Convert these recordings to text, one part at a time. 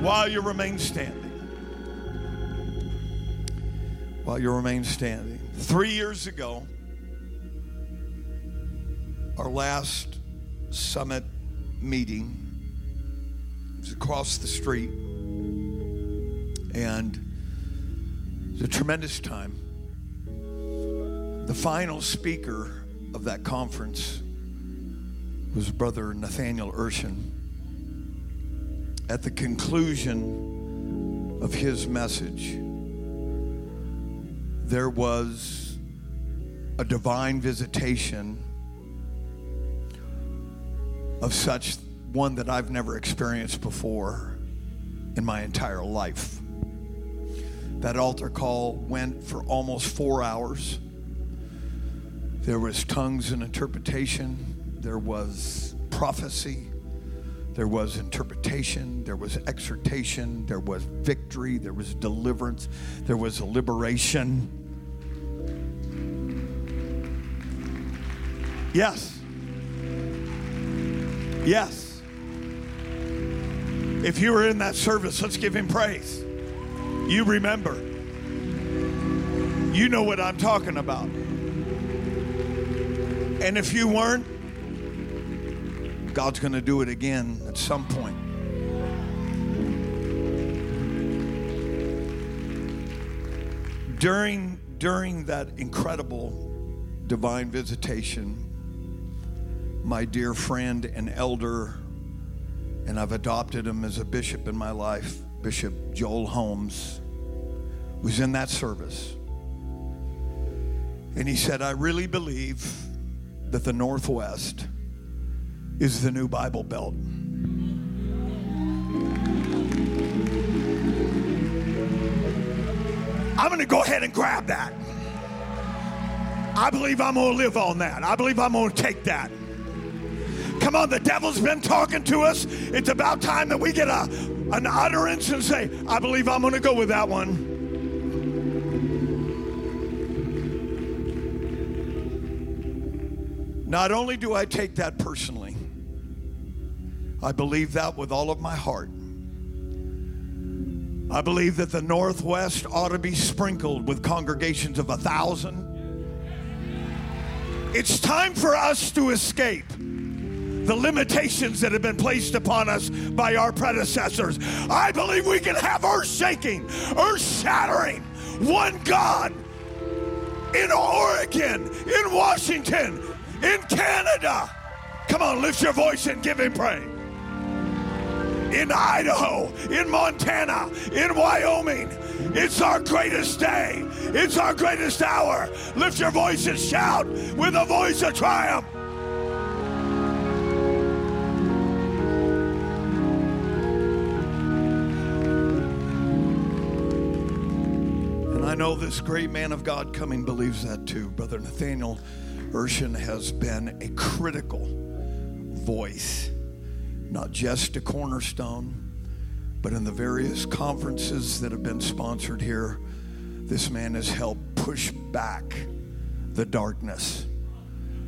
While you remain standing. While you remain standing. Three years ago, our last summit meeting was across the street, and it was a tremendous time. The final speaker of that conference was Brother Nathaniel Urshan. At the conclusion of his message, there was a divine visitation of such one that I've never experienced before in my entire life. That altar call went for almost four hours. There was tongues and interpretation, there was prophecy, there was interpretation, there was exhortation, there was victory, there was deliverance, there was liberation. Yes. Yes. If you were in that service, let's give him praise. You remember. You know what I'm talking about. And if you weren't, God's going to do it again at some point. During during that incredible divine visitation, my dear friend and elder, and I've adopted him as a bishop in my life, Bishop Joel Holmes, was in that service. And he said, I really believe that the Northwest is the new Bible Belt. I'm going to go ahead and grab that. I believe I'm going to live on that. I believe I'm going to take that. Come on, the devil's been talking to us. It's about time that we get a, an utterance and say, I believe I'm going to go with that one. Not only do I take that personally, I believe that with all of my heart. I believe that the Northwest ought to be sprinkled with congregations of a thousand. It's time for us to escape the limitations that have been placed upon us by our predecessors. I believe we can have earth shaking, earth shattering, one God in Oregon, in Washington, in Canada. Come on, lift your voice and give him praise. In Idaho, in Montana, in Wyoming. It's our greatest day. It's our greatest hour. Lift your voice and shout with a voice of triumph. And I know this great man of God coming believes that too. Brother Nathaniel Urshan has been a critical voice, not just a cornerstone, but in the various conferences that have been sponsored here. This man has helped push back the darkness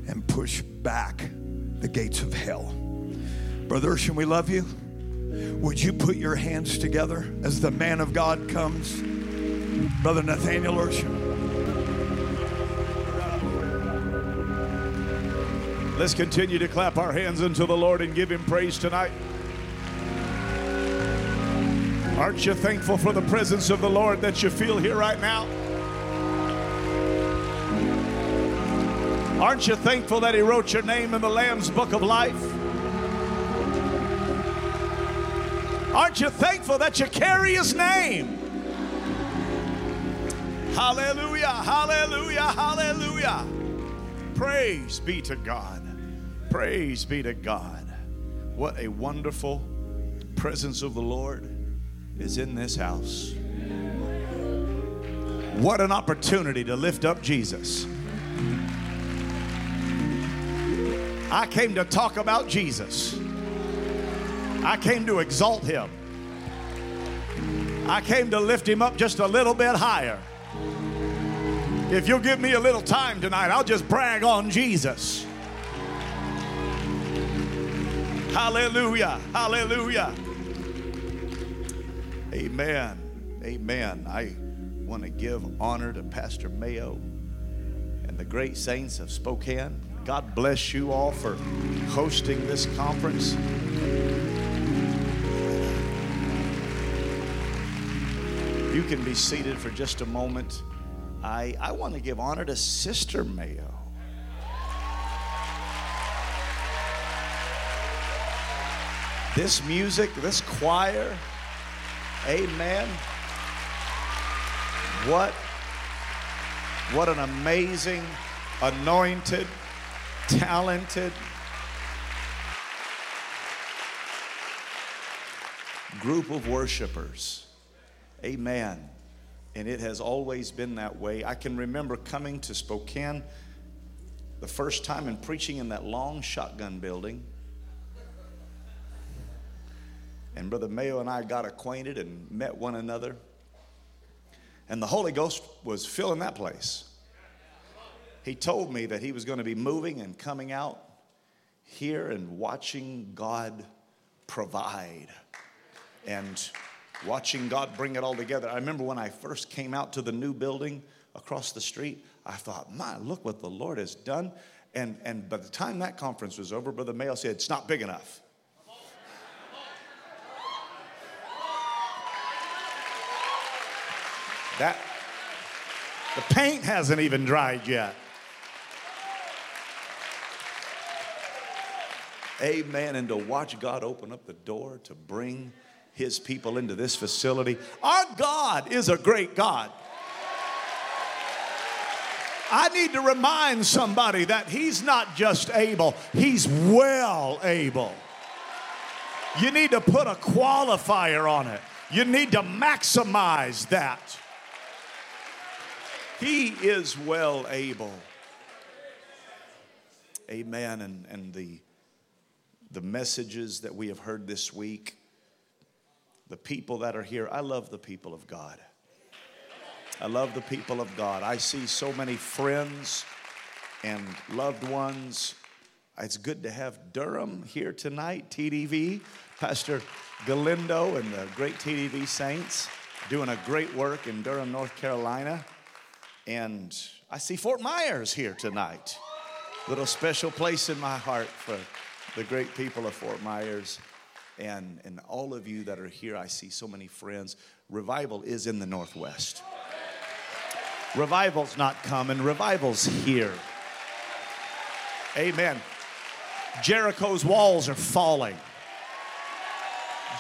and push back the gates of hell. Brother Urshan, we love you. Would you put your hands together as the man of God comes? Brother Nathaniel Urshan. Let's continue to clap our hands unto the Lord and give him praise tonight. Aren't you thankful for the presence of the Lord that you feel here right now? Aren't you thankful that He wrote your name in the Lamb's book of life? Aren't you thankful that you carry His name? Hallelujah, hallelujah, hallelujah. Praise be to God. Praise be to God. What a wonderful presence of the Lord is in this house. What an opportunity to lift up Jesus. I came to talk about Jesus. I came to exalt him. I came to lift him up just a little bit higher. If you'll give me a little time tonight, I'll just brag on Jesus. Hallelujah. Hallelujah. Amen. Amen. I want to give honor to Pastor Mayo and the great saints of Spokane. God bless you all for hosting this conference. You can be seated for just a moment. I, I want to give honor to Sister Mayo. This music, this choir, amen. What, what an amazing, anointed, talented group of worshipers. Amen. And it has always been that way. I can remember coming to Spokane the first time and preaching in that long shotgun building. And Brother Mayo and I got acquainted and met one another. And the Holy Ghost was filling that place. He told me that he was going to be moving and coming out here and watching God provide and watching God bring it all together. I remember when I first came out to the new building across the street, I thought, my, look what the Lord has done. And, and by the time that conference was over, Brother Mayo said, it's not big enough. That the paint hasn't even dried yet. Amen. And to watch God open up the door to bring his people into this facility. Our God is a great God. I need to remind somebody that he's not just able, he's well able. You need to put a qualifier on it. You need to maximize that. He is well able. Amen. And, and the, the messages that we have heard this week, the people that are here, I love the people of God. I love the people of God. I see so many friends and loved ones. It's good to have Durham here tonight, TDV, Pastor Galindo and the great TDV saints doing a great work in Durham, North Carolina. And I see Fort Myers here tonight. Little special place in my heart for the great people of Fort Myers. And, and all of you that are here, I see so many friends. Revival is in the Northwest. Revival's not coming, revival's here. Amen. Jericho's walls are falling.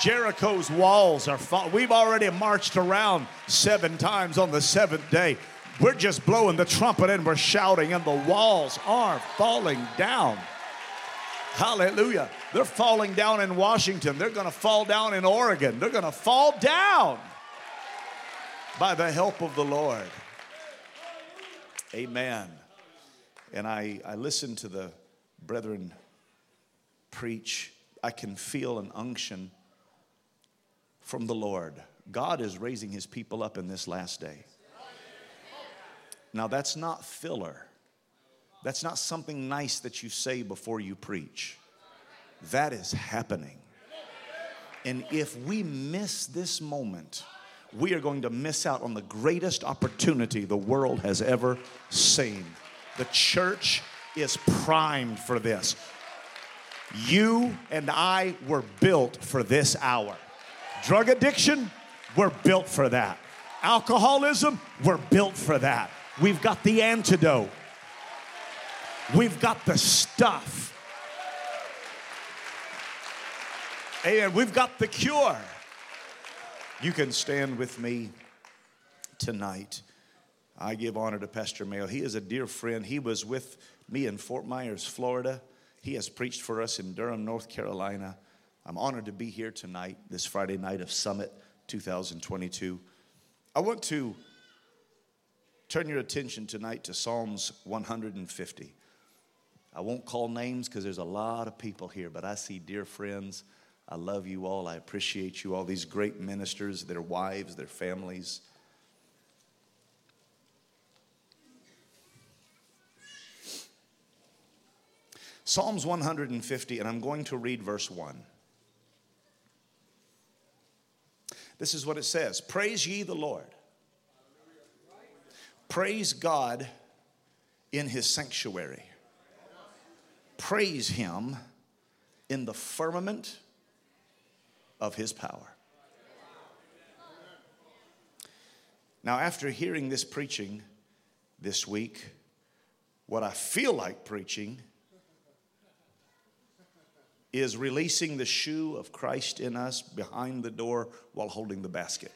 Jericho's walls are falling. We've already marched around seven times on the seventh day. We're just blowing the trumpet and we're shouting, and the walls are falling down. Hallelujah. They're falling down in Washington. They're going to fall down in Oregon. They're going to fall down by the help of the Lord. Amen. And I, I listen to the brethren preach. I can feel an unction from the Lord. God is raising his people up in this last day. Now, that's not filler. That's not something nice that you say before you preach. That is happening. And if we miss this moment, we are going to miss out on the greatest opportunity the world has ever seen. The church is primed for this. You and I were built for this hour. Drug addiction, we're built for that. Alcoholism, we're built for that. We've got the antidote. We've got the stuff. And we've got the cure. You can stand with me tonight. I give honor to Pastor Mayo. He is a dear friend. He was with me in Fort Myers, Florida. He has preached for us in Durham, North Carolina. I'm honored to be here tonight, this Friday night of Summit 2022. I want to turn your attention tonight to Psalms 150. I won't call names because there's a lot of people here, but I see dear friends. I love you all. I appreciate you all, these great ministers, their wives, their families. Psalms 150, and I'm going to read verse 1. This is what it says Praise ye the Lord. Praise God in his sanctuary. Praise him in the firmament of his power. Now, after hearing this preaching this week, what I feel like preaching is releasing the shoe of Christ in us behind the door while holding the basket.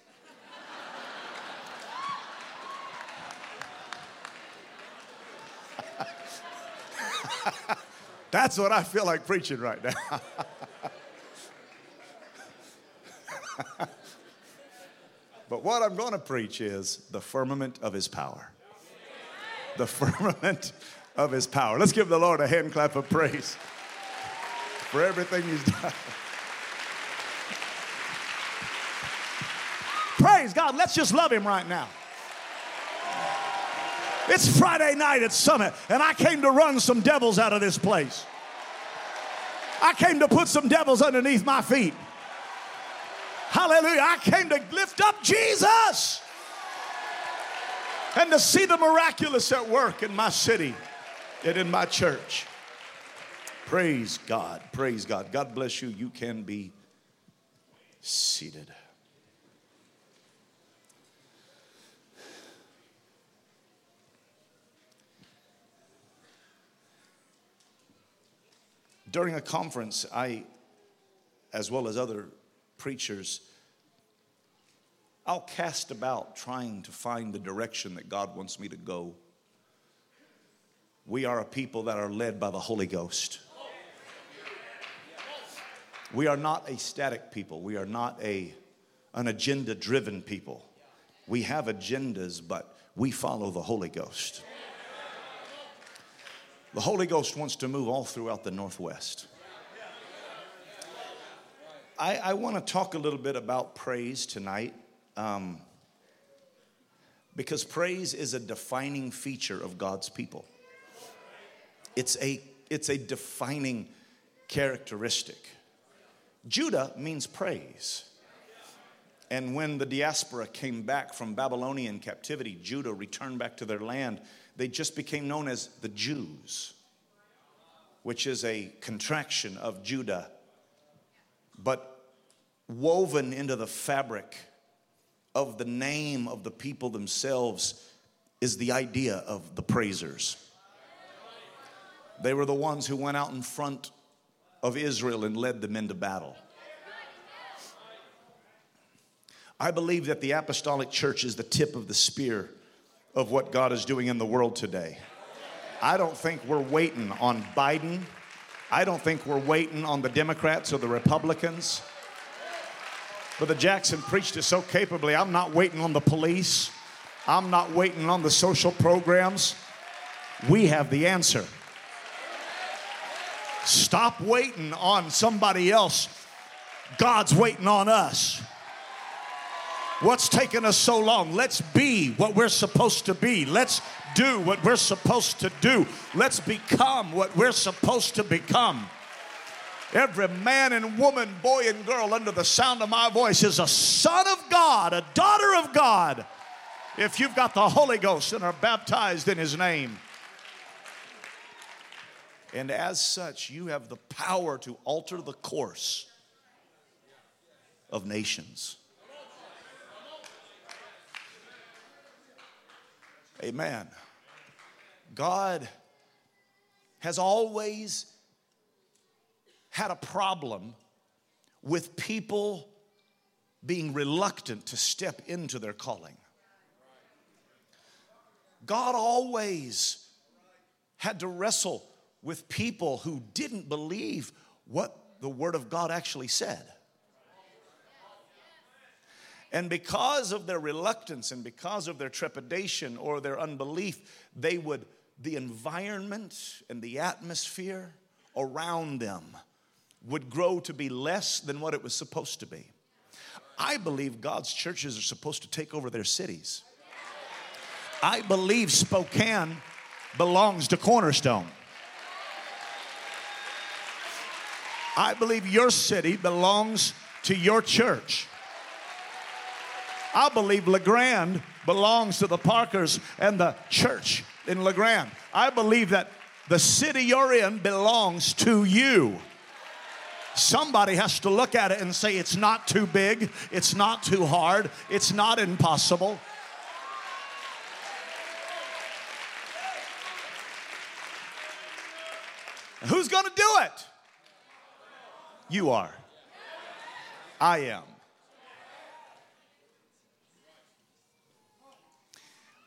That's what I feel like preaching right now. but what I'm going to preach is the firmament of his power. The firmament of his power. Let's give the Lord a hand clap of praise for everything he's done. Praise God. Let's just love him right now. It's Friday night at Summit, and I came to run some devils out of this place. I came to put some devils underneath my feet. Hallelujah. I came to lift up Jesus and to see the miraculous at work in my city and in my church. Praise God. Praise God. God bless you. You can be seated. During a conference, I, as well as other preachers, I'll cast about trying to find the direction that God wants me to go. We are a people that are led by the Holy Ghost. We are not a static people. We are not a, an agenda driven people. We have agendas, but we follow the Holy Ghost. The Holy Ghost wants to move all throughout the Northwest. I, I want to talk a little bit about praise tonight um, because praise is a defining feature of God's people. It's a, it's a defining characteristic. Judah means praise. And when the diaspora came back from Babylonian captivity, Judah returned back to their land they just became known as the Jews, which is a contraction of Judah, but woven into the fabric of the name of the people themselves is the idea of the praisers. They were the ones who went out in front of Israel and led them into battle. I believe that the apostolic church is the tip of the spear of what God is doing in the world today. I don't think we're waiting on Biden. I don't think we're waiting on the Democrats or the Republicans. Brother Jackson preached it so capably. I'm not waiting on the police. I'm not waiting on the social programs. We have the answer. Stop waiting on somebody else. God's waiting on us. What's taken us so long? Let's be what we're supposed to be. Let's do what we're supposed to do. Let's become what we're supposed to become. Every man and woman, boy and girl under the sound of my voice is a son of God, a daughter of God. If you've got the Holy Ghost and are baptized in His name. And as such, you have the power to alter the course of nations. Amen. God has always had a problem with people being reluctant to step into their calling. God always had to wrestle with people who didn't believe what the Word of God actually said. And because of their reluctance and because of their trepidation or their unbelief, they would, the environment and the atmosphere around them would grow to be less than what it was supposed to be. I believe God's churches are supposed to take over their cities. I believe Spokane belongs to Cornerstone. I believe your city belongs to your church. I believe La Grande belongs to the Parkers and the church in La Grande. I believe that the city you're in belongs to you. Somebody has to look at it and say, it's not too big, it's not too hard, it's not impossible. Who's going to do it? You are. I am.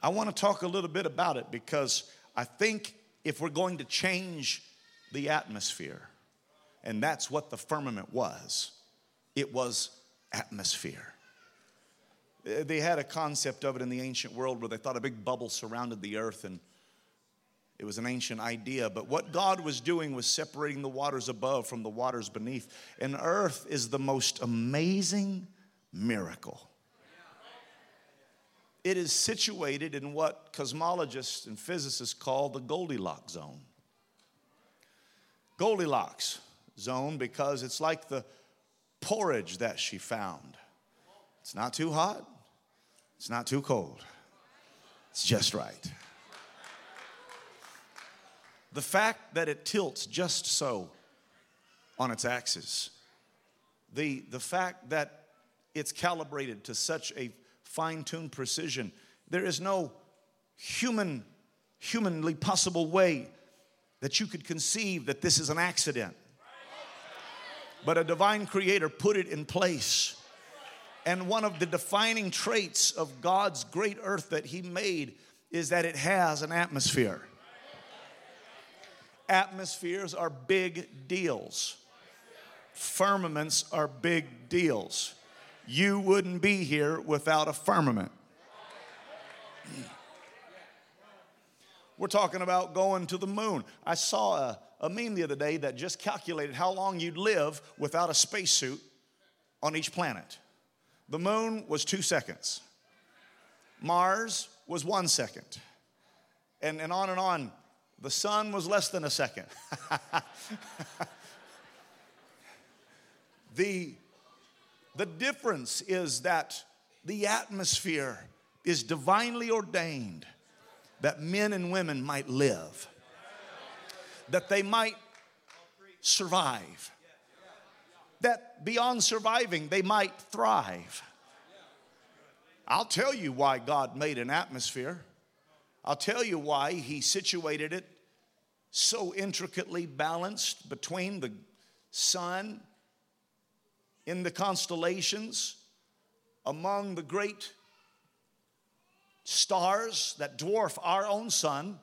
I want to talk a little bit about it because I think if we're going to change the atmosphere, and that's what the firmament was, it was atmosphere. They had a concept of it in the ancient world where they thought a big bubble surrounded the earth and it was an ancient idea, but what God was doing was separating the waters above from the waters beneath. And earth is the most amazing miracle. It is situated in what cosmologists and physicists call the Goldilocks zone. Goldilocks zone because it's like the porridge that she found. It's not too hot, it's not too cold, it's just right. The fact that it tilts just so on its axis, the, the fact that it's calibrated to such a fine tuned precision, there is no human, humanly possible way that you could conceive that this is an accident. But a divine creator put it in place. And one of the defining traits of God's great earth that He made is that it has an atmosphere atmospheres are big deals. Firmaments are big deals. You wouldn't be here without a firmament. We're talking about going to the moon. I saw a, a meme the other day that just calculated how long you'd live without a spacesuit on each planet. The moon was two seconds, Mars was one second, and, and on and on. The sun was less than a second. the, the difference is that the atmosphere is divinely ordained that men and women might live, that they might survive, that beyond surviving, they might thrive. I'll tell you why God made an atmosphere. I'll tell you why he situated it so intricately balanced between the sun in the constellations among the great stars that dwarf our own sun,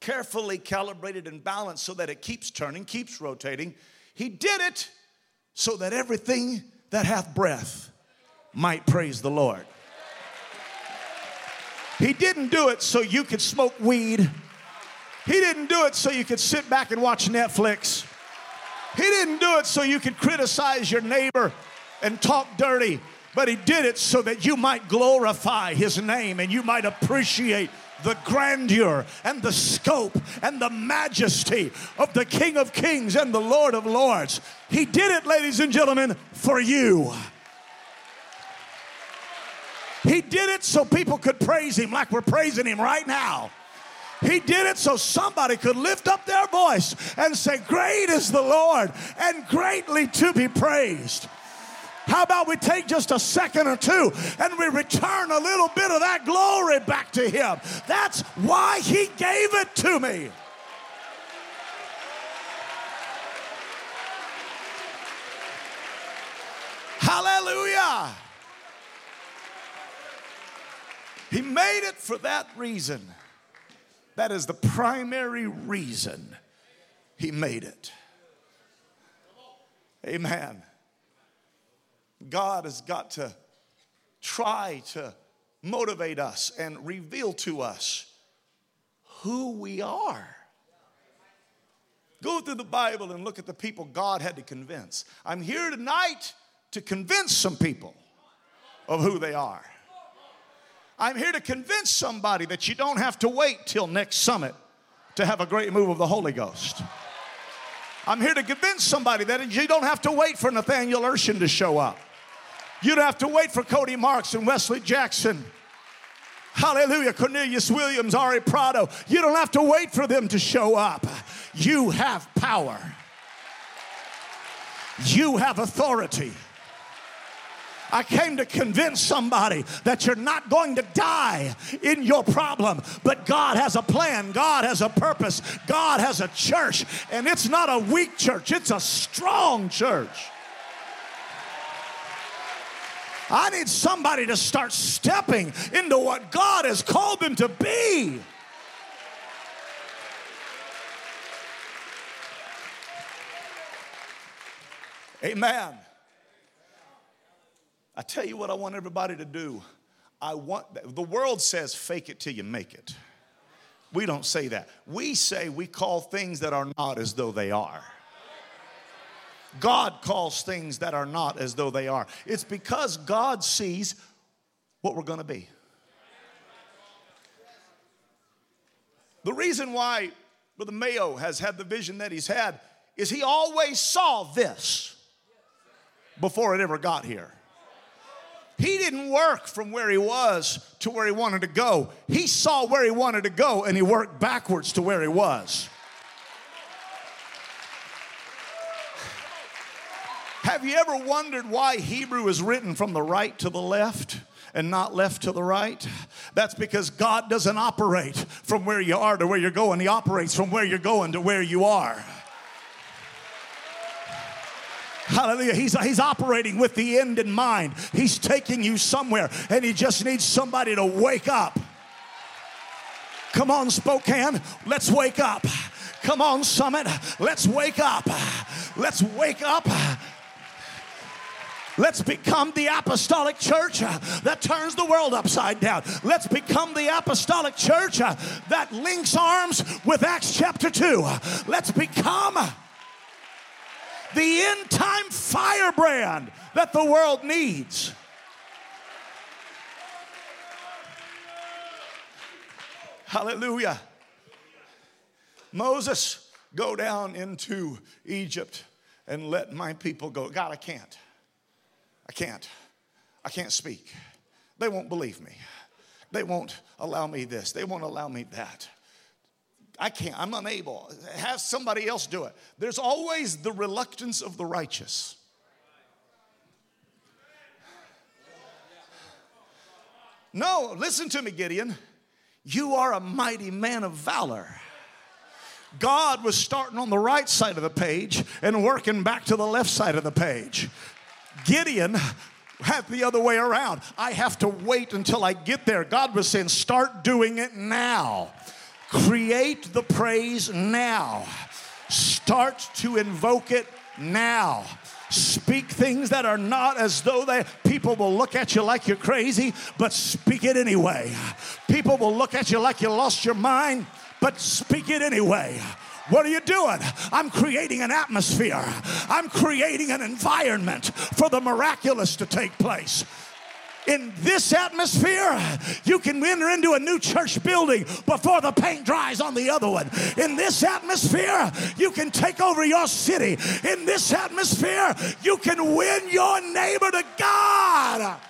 carefully calibrated and balanced so that it keeps turning, keeps rotating. He did it so that everything that hath breath might praise the Lord. He didn't do it so you could smoke weed. He didn't do it so you could sit back and watch Netflix. He didn't do it so you could criticize your neighbor and talk dirty, but He did it so that you might glorify His name and you might appreciate the grandeur and the scope and the majesty of the King of Kings and the Lord of Lords. He did it, ladies and gentlemen, for you. He did it so people could praise him like we're praising him right now. He did it so somebody could lift up their voice and say, Great is the Lord and greatly to be praised. How about we take just a second or two and we return a little bit of that glory back to Him? That's why He gave it to me. Hallelujah. He made it for that reason. That is the primary reason he made it. Amen. God has got to try to motivate us and reveal to us who we are. Go through the Bible and look at the people God had to convince. I'm here tonight to convince some people of who they are. I'm here to convince somebody that you don't have to wait till next summit to have a great move of the Holy Ghost. I'm here to convince somebody that you don't have to wait for Nathaniel Urshan to show up. You don't have to wait for Cody Marks and Wesley Jackson. Hallelujah. Cornelius Williams, Ari Prado. You don't have to wait for them to show up. You have power. You have authority. I came to convince somebody that you're not going to die in your problem, but God has a plan, God has a purpose, God has a church, and it's not a weak church, it's a strong church. I need somebody to start stepping into what God has called them to be. Amen. I tell you what I want everybody to do. I want the world says fake it till you make it. We don't say that. We say we call things that are not as though they are. God calls things that are not as though they are. It's because God sees what we're going to be. The reason why Brother Mayo has had the vision that he's had is he always saw this before it ever got here. He didn't work from where he was to where he wanted to go. He saw where he wanted to go and he worked backwards to where he was. Have you ever wondered why Hebrew is written from the right to the left? and not left to the right? That's because God doesn't operate from where you are to where you're going. He operates from where you're going to where you are. Hallelujah. He's, he's operating with the end in mind. He's taking you somewhere, and He just needs somebody to wake up. Come on, Spokane, let's wake up. Come on, Summit, let's wake up. Let's wake up Let's become the apostolic church that turns the world upside down. Let's become the apostolic church that links arms with Acts chapter 2. Let's become the end time firebrand that the world needs. Hallelujah. Moses, go down into Egypt and let my people go. God, I can't. I can't. I can't speak. They won't believe me. They won't allow me this. They won't allow me that. I can't. I'm unable. Have somebody else do it. There's always the reluctance of the righteous. No, listen to me, Gideon. You are a mighty man of valor. God was starting on the right side of the page and working back to the left side of the page. Gideon had the other way around. I have to wait until I get there. God was saying, start doing it now. Create the praise now. Start to invoke it now. Speak things that are not as though they people will look at you like you're crazy, but speak it anyway. People will look at you like you lost your mind, but speak it anyway. What are you doing? I'm creating an atmosphere. I'm creating an environment for the miraculous to take place. In this atmosphere, you can enter into a new church building before the paint dries on the other one. In this atmosphere, you can take over your city. In this atmosphere, you can win your neighbor to God.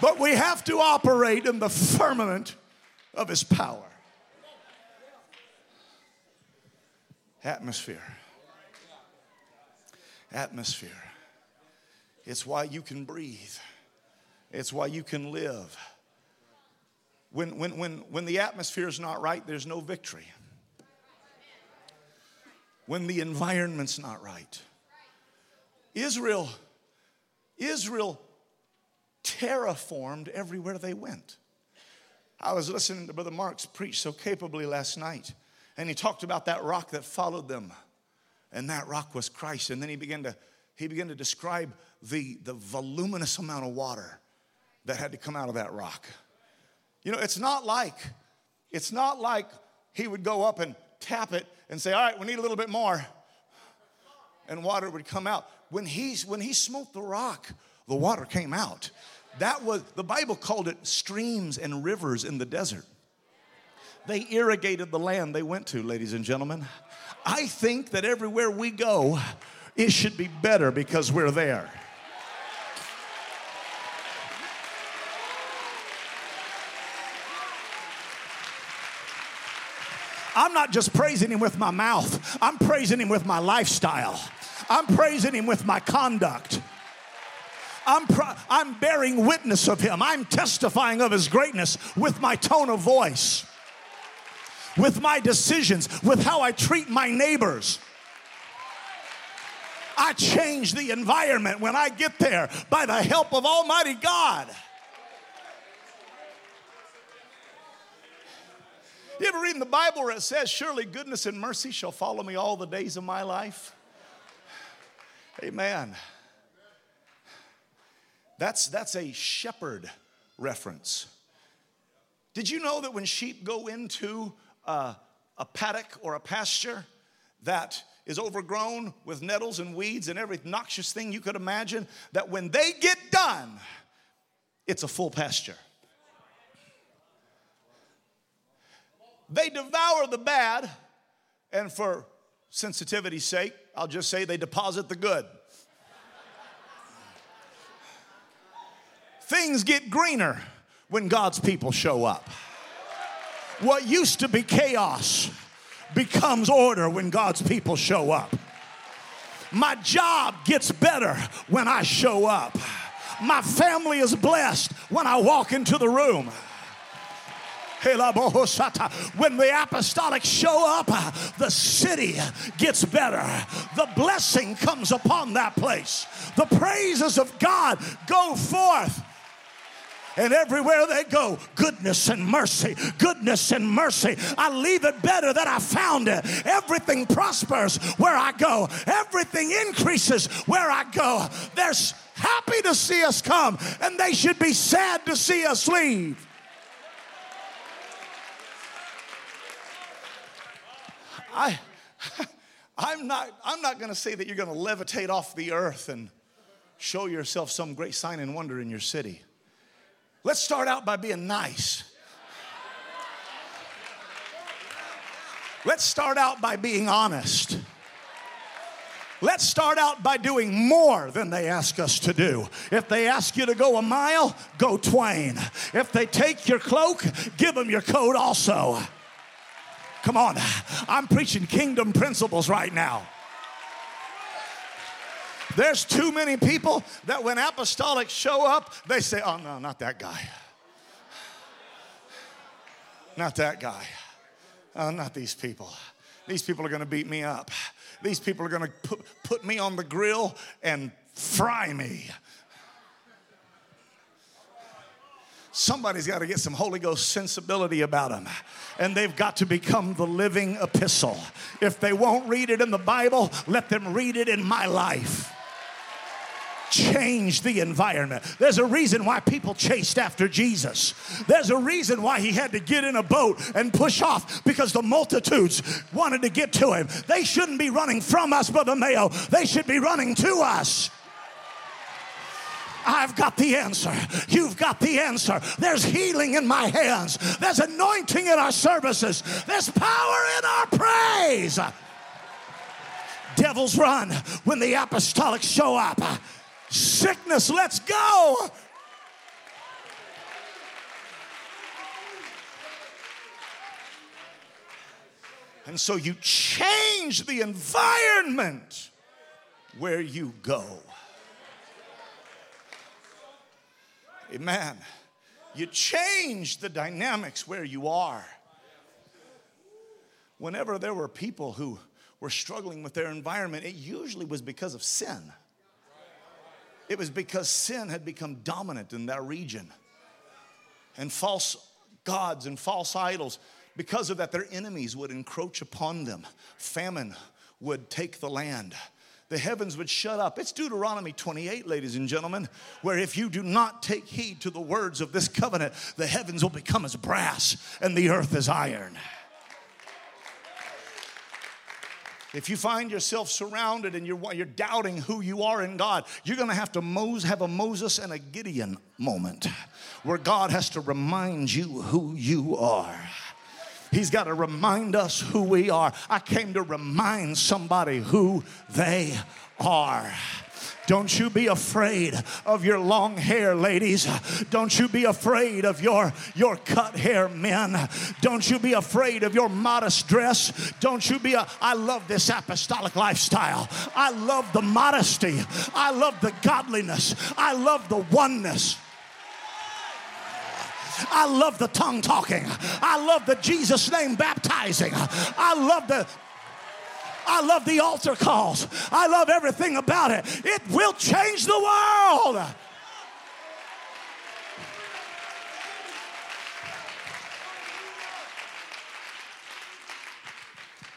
But we have to operate in the firmament of His power. Atmosphere. Atmosphere. It's why you can breathe, it's why you can live. When, when, when, when the atmosphere is not right, there's no victory. When the environment's not right. Israel, Israel terraformed everywhere they went. I was listening to Brother Marks preach so capably last night, and he talked about that rock that followed them, and that rock was Christ. And then he began to he began to describe the, the voluminous amount of water that had to come out of that rock. You know, it's not like it's not like he would go up and tap it and say, "All right, we need a little bit more," and water would come out. When he when he smote the rock, the water came out. That was, the Bible called it streams and rivers in the desert. They irrigated the land they went to, ladies and gentlemen. I think that everywhere we go, it should be better because we're there. I'm not just praising him with my mouth, I'm praising him with my lifestyle. I'm praising him with my conduct. I'm, pro- I'm bearing witness of him. I'm testifying of his greatness with my tone of voice, with my decisions, with how I treat my neighbors. I change the environment when I get there by the help of Almighty God. You ever read in the Bible where it says, Surely goodness and mercy shall follow me all the days of my life? Amen. That's, that's a shepherd reference. Did you know that when sheep go into a, paddock or a pasture that is overgrown with nettles and weeds and every noxious thing you could imagine, that when they get done, it's a full pasture? They devour the bad, and for sensitivity's sake, I'll just say they deposit the good. Things get greener when God's people show up. What used to be chaos becomes order when God's people show up. My job gets better when I show up. My family is blessed when I walk into the room. When the apostolic show up, the city gets better. The blessing comes upon that place. The praises of God go forth. And everywhere they go, goodness and mercy, goodness and mercy. I leave it better than I found it. Everything prospers where I go, everything increases where I go. They're happy to see us come, and they should be sad to see us leave. I, I'm not, I'm not going to say that you're going to levitate off the earth and show yourself some great sign and wonder in your city. Let's start out by being nice. Let's start out by being honest. Let's start out by doing more than they ask us to do. If they ask you to go a mile, go twain. If they take your cloak, give them your coat also. Come on, I'm preaching kingdom principles right now. There's too many people that when apostolics show up, they say, oh no, not that guy. Not that guy. Oh, not these people. These people are going to beat me up. These people are going to put, put me on the grill and fry me. Somebody's got to get some Holy Ghost sensibility about them. And they've got to become the living epistle. If they won't read it in the Bible, let them read it in my life change the environment. There's a reason why people chased after Jesus. There's a reason why he had to get in a boat and push off because the multitudes wanted to get to him. They shouldn't be running from us, Brother Mayo. They should be running to us. I've got the answer. You've got the answer. There's healing in my hands. There's anointing in our services. There's power in our praise. Devils run when the apostolics show up. Sickness, let's go. And so you change the environment where you go. Amen. You change the dynamics where you are. Whenever there were people who were struggling with their environment, it usually was because of sin. It was because sin had become dominant in that region. And false gods and false idols, because of that, their enemies would encroach upon them. Famine would take the land. The heavens would shut up. It's Deuteronomy 28, ladies and gentlemen, where if you do not take heed to the words of this covenant, the heavens will become as brass and the earth as iron. If you find yourself surrounded and you're, you're doubting who you are in God, you're going to have to Mose, have a Moses and a Gideon moment where God has to remind you who you are. He's got to remind us who we are. I came to remind somebody who they are. Don't you be afraid of your long hair, ladies. Don't you be afraid of your, your cut hair, men. Don't you be afraid of your modest dress. Don't you be a, I love this apostolic lifestyle. I love the modesty. I love the godliness. I love the oneness. I love the tongue talking. I love the Jesus name baptizing. I love the I love the altar calls. I love everything about it. It will change the world.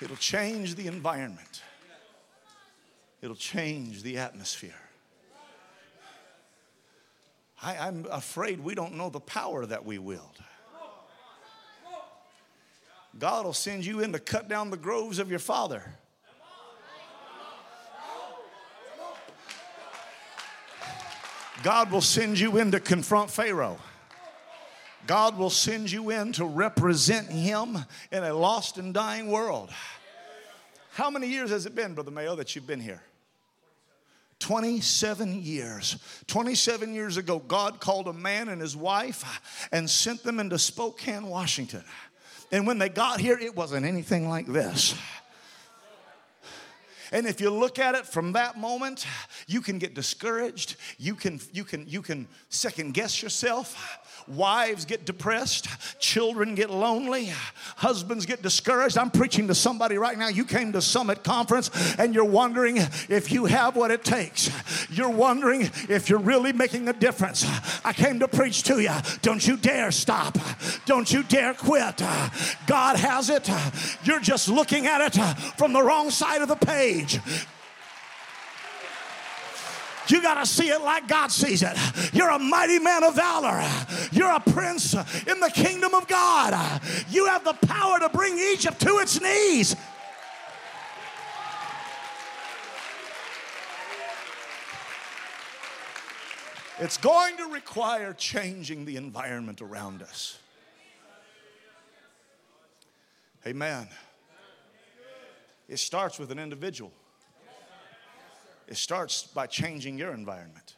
It'll change the environment. It'll change the atmosphere. I, am afraid we don't know the power that we wield. God will send you in to cut down the groves of your father. God will send you in to confront Pharaoh. God will send you in to represent Him in a lost and dying world. How many years has it been, Brother Mayo, that you've been here? 27 years. 27 years ago, God called a man and his wife and sent them into Spokane, Washington. And when they got here, it wasn't anything like this. And if you look at it from that moment, you can get discouraged. You can, you can, you can second guess yourself. Wives get depressed, children get lonely, husbands get discouraged. I'm preaching to somebody right now. You came to Summit Conference and you're wondering if you have what it takes. You're wondering if you're really making a difference. I came to preach to you. Don't you dare stop. Don't you dare quit. God has it. You're just looking at it from the wrong side of the page. You got to see it like God sees it. You're a mighty man of valor. You're a prince in the kingdom of God. You have the power to bring Egypt to its knees. It's going to require changing the environment around us. Amen. It starts with an individual. It starts by changing your environment.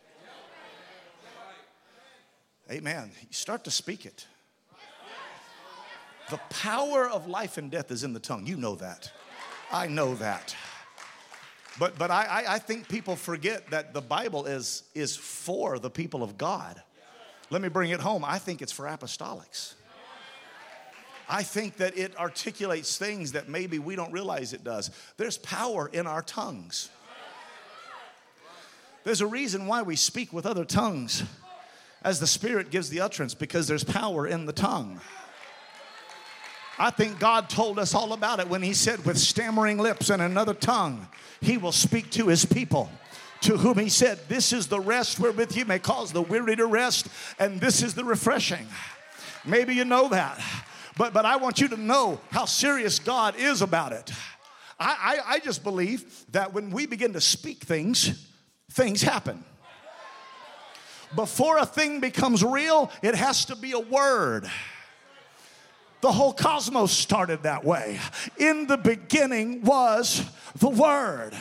Amen. You start to speak it. The power of life and death is in the tongue. You know that. I know that. But, but I, I think people forget that the Bible is, is for the people of God. Let me bring it home. I think it's for apostolics. I think that it articulates things that maybe we don't realize it does. There's power in our tongues. There's a reason why we speak with other tongues as the Spirit gives the utterance because there's power in the tongue. I think God told us all about it when He said, with stammering lips and another tongue, He will speak to His people. To whom He said, This is the rest wherewith you may cause the weary to rest, and this is the refreshing. Maybe you know that, but, but I want you to know how serious God is about it. I, I, I just believe that when we begin to speak things, things happen. Before a thing becomes real, it has to be a word. The whole cosmos started that way. In the beginning was the Word.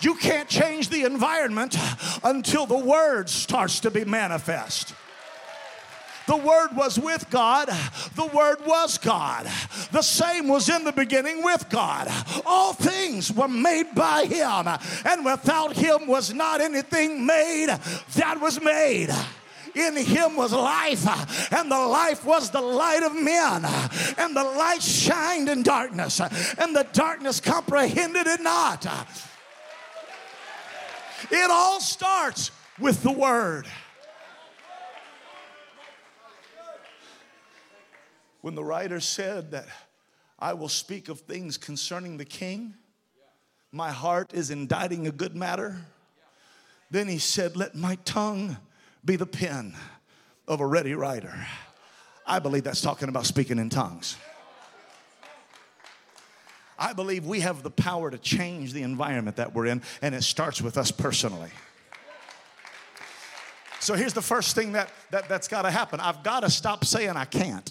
You can't change the environment until the Word starts to be manifest. The Word was with God. The Word was God. The same was in the beginning with God. All things were made by Him, and without Him was not anything made that was made. In him was life, and the life was the light of men. And the light shined in darkness, and the darkness comprehended it not. It all starts with the word. When the writer said that I will speak of things concerning the king, my heart is inditing a good matter. Then he said, Let my tongue be the pen of a ready writer. I believe that's talking about speaking in tongues. I believe we have the power to change the environment that we're in, and it starts with us personally. So here's the first thing that, that, that's got to happen I've got to stop saying I can't.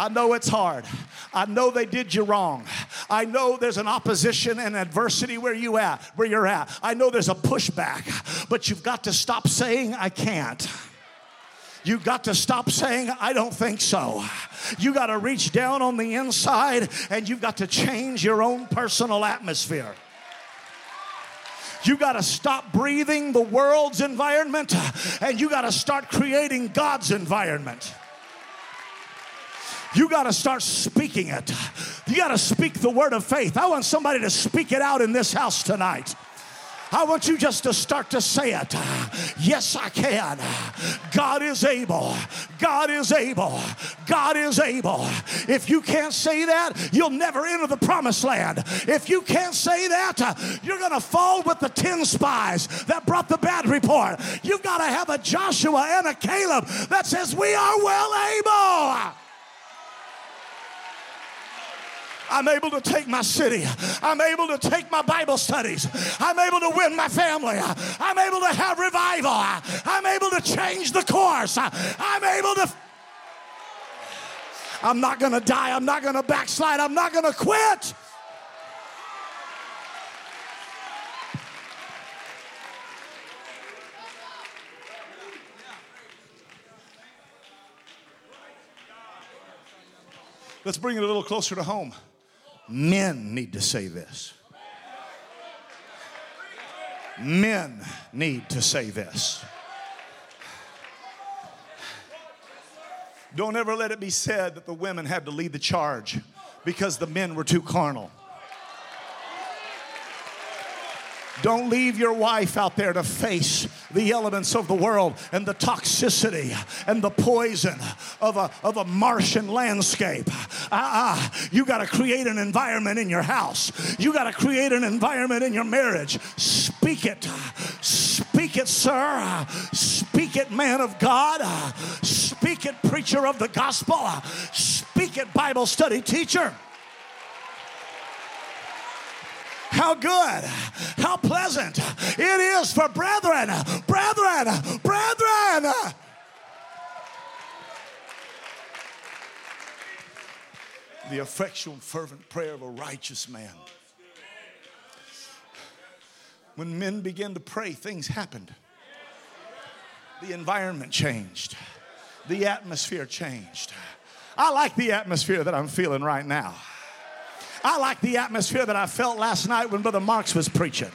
I know it's hard. I know they did you wrong. I know there's an opposition and adversity where you at, where you're at. I know there's a pushback, but you've got to stop saying I can't. You've got to stop saying, I don't think so. You got to reach down on the inside and you've got to change your own personal atmosphere. You got to stop breathing the world's environment and you got to start creating God's environment. You got to start speaking it. You got to speak the word of faith. I want somebody to speak it out in this house tonight. I want you just to start to say it. Yes, I can. God is able. God is able. God is able. If you can't say that, you'll never enter the promised land. If you can't say that, you're going to fall with the 10 spies that brought the bad report. You've got to have a Joshua and a Caleb that says, We are well able. I'm able to take my city. I'm able to take my Bible studies. I'm able to win my family. I'm able to have revival. I'm able to change the course. I'm able to. I'm not going to die. I'm not going to backslide. I'm not going to quit. Let's bring it a little closer to home. Men need to say this. Men need to say this. Don't ever let it be said that the women had to lead the charge because the men were too carnal. Don't leave your wife out there to face the elements of the world and the toxicity and the poison of a, of a Martian landscape. Uh-uh. You got to create an environment in your house. You got to create an environment in your marriage. Speak it. Speak it, sir. Speak it, man of God. Speak it, preacher of the gospel. Speak it, Bible study teacher. How good, how pleasant it is for brethren, brethren, brethren. The effectual, fervent prayer of a righteous man. When men began to pray, things happened. The environment changed, the atmosphere changed. I like the atmosphere that I'm feeling right now. I like the atmosphere that I felt last night when Brother Marks was preaching.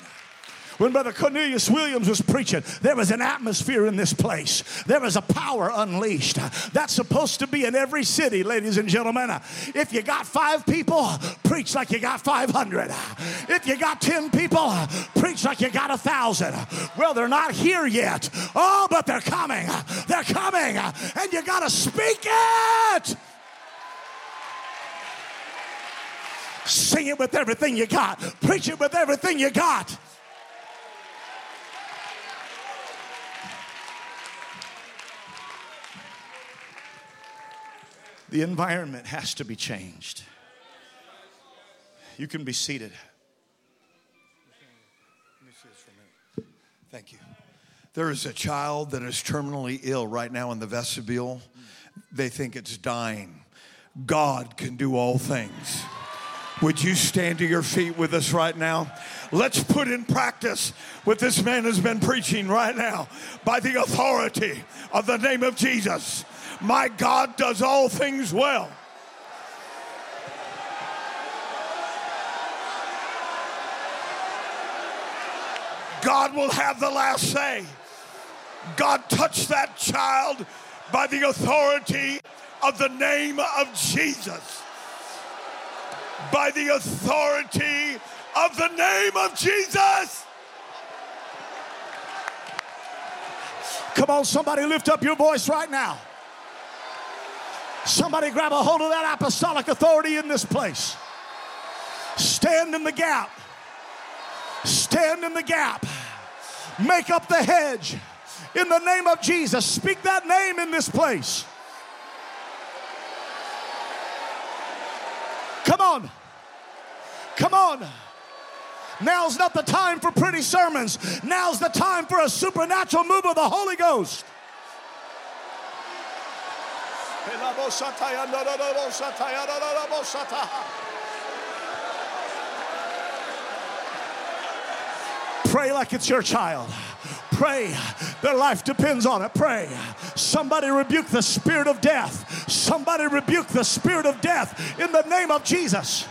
When Brother Cornelius Williams was preaching, there was an atmosphere in this place. There was a power unleashed. That's supposed to be in every city, ladies and gentlemen. If you got five people, preach like you got 500. If you got 10 people, preach like you got a thousand. Well, they're not here yet. Oh, but they're coming. They're coming. And you got to speak it. Sing it with everything you got. Preach it with everything you got. The environment has to be changed. You can be seated. Thank you. There is a child that is terminally ill right now in the vestibule. They think it's dying. God can do all things. Would you stand to your feet with us right now? Let's put in practice what this man has been preaching right now by the authority of the name of Jesus. My God does all things well. God will have the last say. God touched that child by the authority of the name of Jesus by the authority of the name of Jesus. Come on, somebody lift up your voice right now. Somebody grab a hold of that apostolic authority in this place. Stand in the gap. Stand in the gap. Make up the hedge in the name of Jesus. Speak that name in this place. Come on. Come on. Now's not the time for pretty sermons. Now's the time for a supernatural move of the Holy Ghost. Pray like it's your child. Pray. Their life depends on it. Pray. Somebody rebuke the spirit of death. Somebody rebuke the spirit of death in the name of Jesus.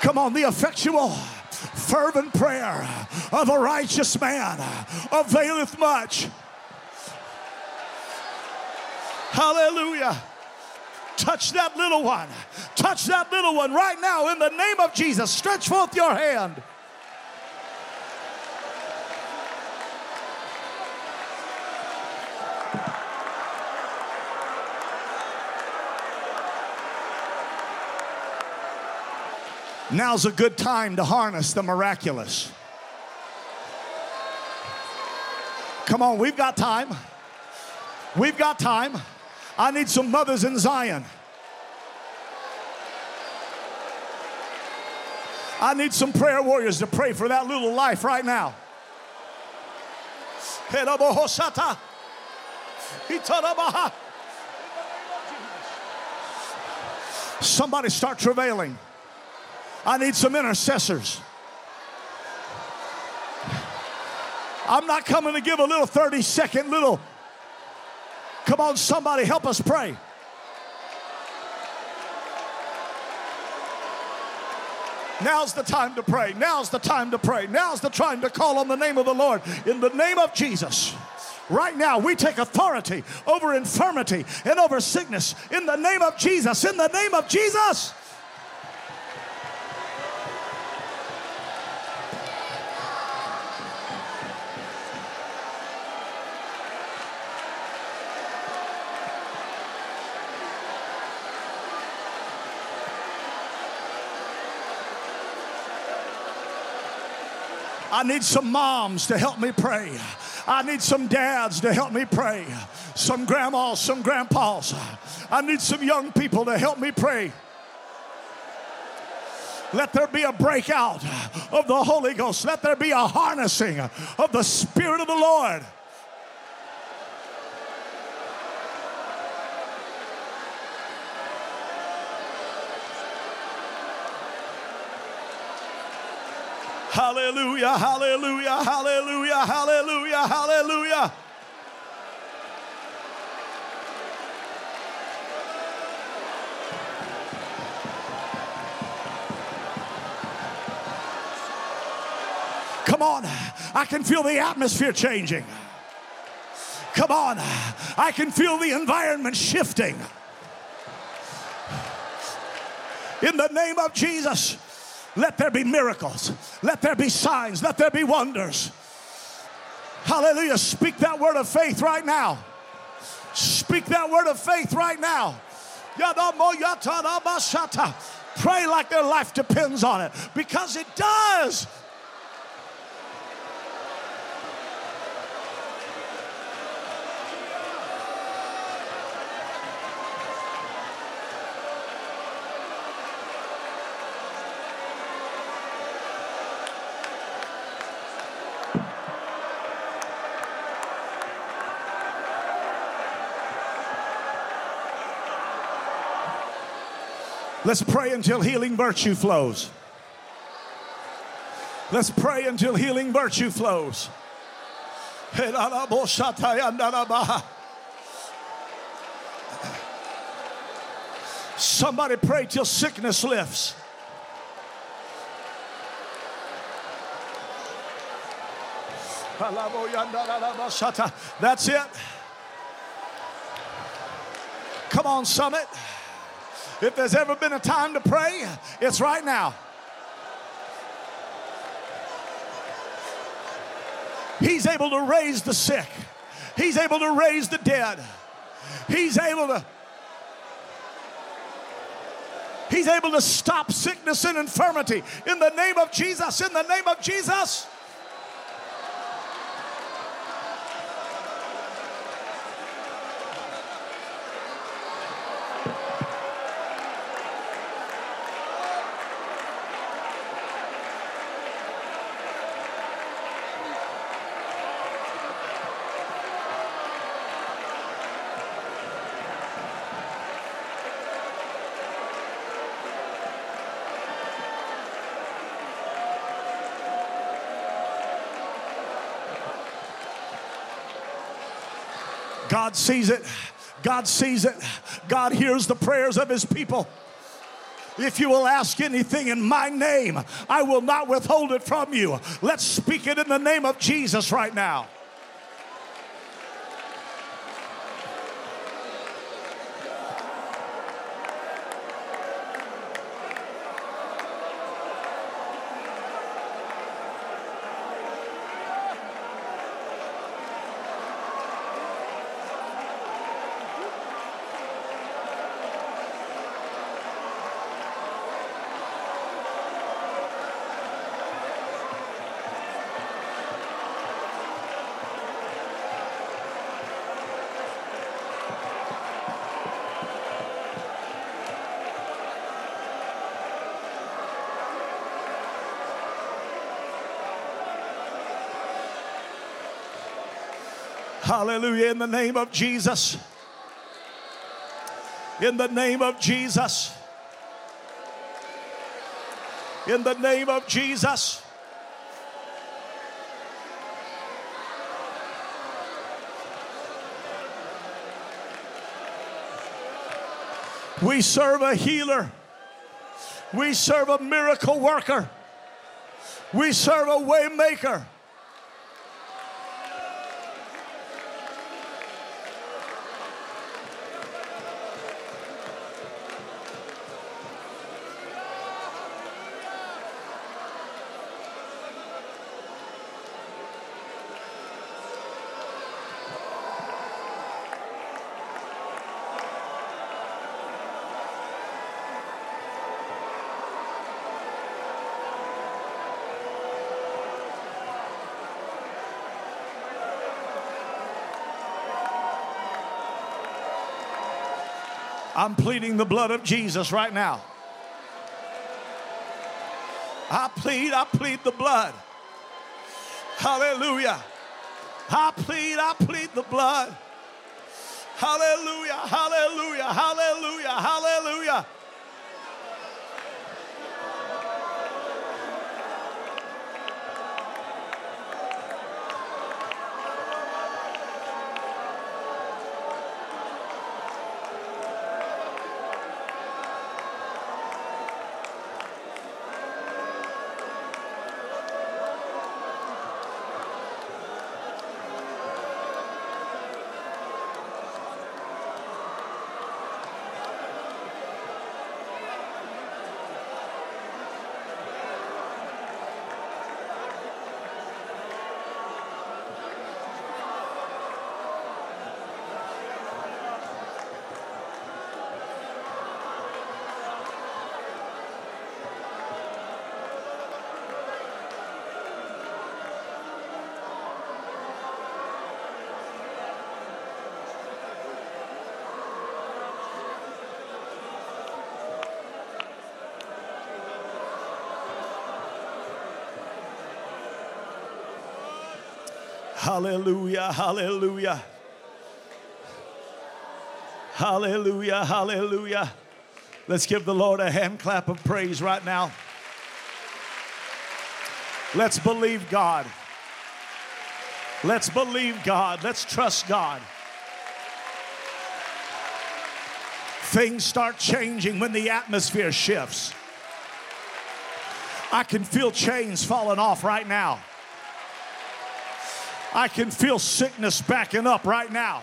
Come on, the effectual, fervent prayer of a righteous man availeth much. Hallelujah. Touch that little one. Touch that little one right now in the name of Jesus. Stretch forth your hand. Now's a good time to harness the miraculous. Come on, we've got time. We've got time. I need some mothers in Zion. I need some prayer warriors to pray for that little life right now. Somebody start travailing. I need some intercessors. I'm not coming to give a little 30 second little. Come on, somebody help us pray. Now's the time to pray. Now's the time to pray. Now's the time to call on the name of the Lord. In the name of Jesus. Right now, we take authority over infirmity and over sickness. In the name of Jesus. In the name of Jesus. I need some moms to help me pray. I need some dads to help me pray. Some grandmas, some grandpas. I need some young people to help me pray. Let there be a breakout of the Holy Ghost. Let there be a harnessing of the Spirit of the Lord. Hallelujah, hallelujah, hallelujah, hallelujah, hallelujah. Come on, I can feel the atmosphere changing. Come on, I can feel the environment shifting. In the name of Jesus. Let there be miracles. Let there be signs. Let there be wonders. Hallelujah. Speak that word of faith right now. Speak that word of faith right now. Pray like their life depends on it because it does. Let's pray until healing virtue flows. Let's pray until healing virtue flows. Somebody pray till sickness lifts. That's it. Come on, Summit. If there's ever been a time to pray, it's right now. He's able to raise the sick. He's able to raise the dead. He's able to He's able to stop sickness and infirmity in the name of Jesus. In the name of Jesus. God sees it. God sees it. God hears the prayers of his people. If you will ask anything in my name, I will not withhold it from you. Let's speak it in the name of Jesus right now. Hallelujah. In the name of Jesus. In the name of Jesus. In the name of Jesus. We serve a healer. We serve a miracle worker. We serve a way I'm pleading the blood of Jesus right now. I plead, I plead the blood. Hallelujah. I plead, I plead the blood. Hallelujah, hallelujah, hallelujah, hallelujah. Hallelujah, hallelujah. Hallelujah, hallelujah. Let's give the Lord a hand clap of praise right now. Let's believe God. Let's believe God. Let's trust God. Things start changing when the atmosphere shifts. I can feel chains falling off right now. I can feel sickness backing up right now.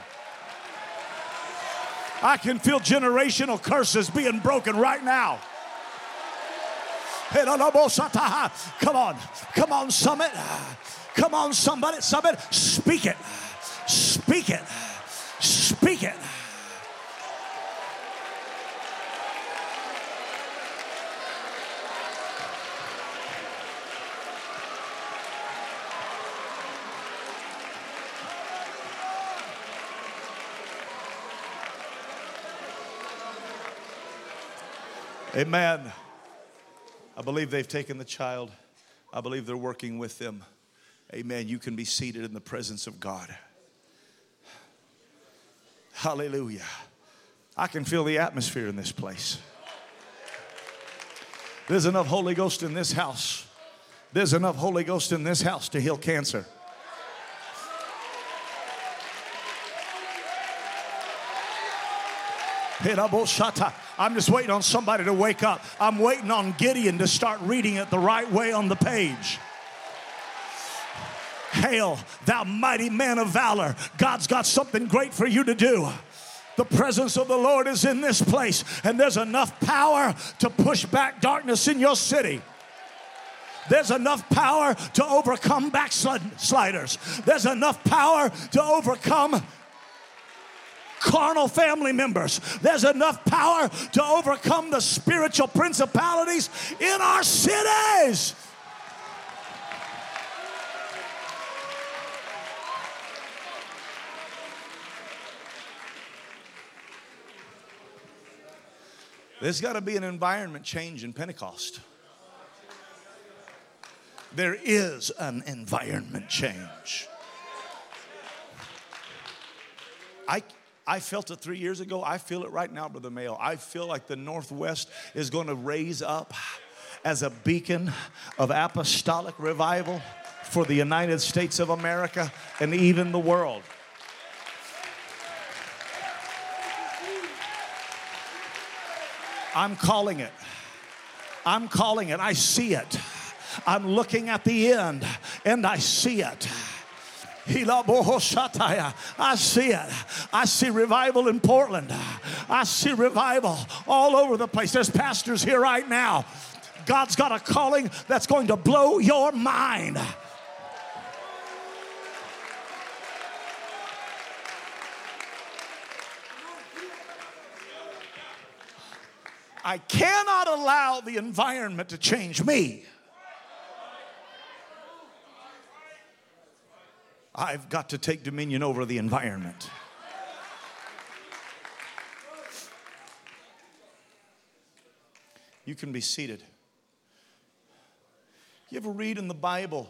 I can feel generational curses being broken right now. Come on, come on, summit. Come on, somebody, summit. Speak it, speak it, speak it. Amen. I believe they've taken the child. I believe they're working with them. Amen. You can be seated in the presence of God. Hallelujah. I can feel the atmosphere in this place. There's enough Holy Ghost in this house. There's enough Holy Ghost in this house to heal cancer. I'm just waiting on somebody to wake up. I'm waiting on Gideon to start reading it the right way on the page. Hail, thou mighty man of valor. God's got something great for you to do. The presence of the Lord is in this place, and there's enough power to push back darkness in your city. There's enough power to overcome backsliders. There's enough power to overcome carnal family members. There's enough power to overcome the spiritual principalities in our cities. There's got to be an environment change in Pentecost. There is an environment change. I, I felt it three years ago. I feel it right now, Brother Mayo. I feel like the Northwest is going to raise up as a beacon of apostolic revival for the United States of America and even the world. I'm calling it. I'm calling it. I see it. I'm looking at the end and I see it. I see it. I see revival in Portland. I see revival all over the place. There's pastors here right now. God's got a calling that's going to blow your mind. I cannot allow the environment to change me. I've got to take dominion over the environment. You can be seated. You ever read in the Bible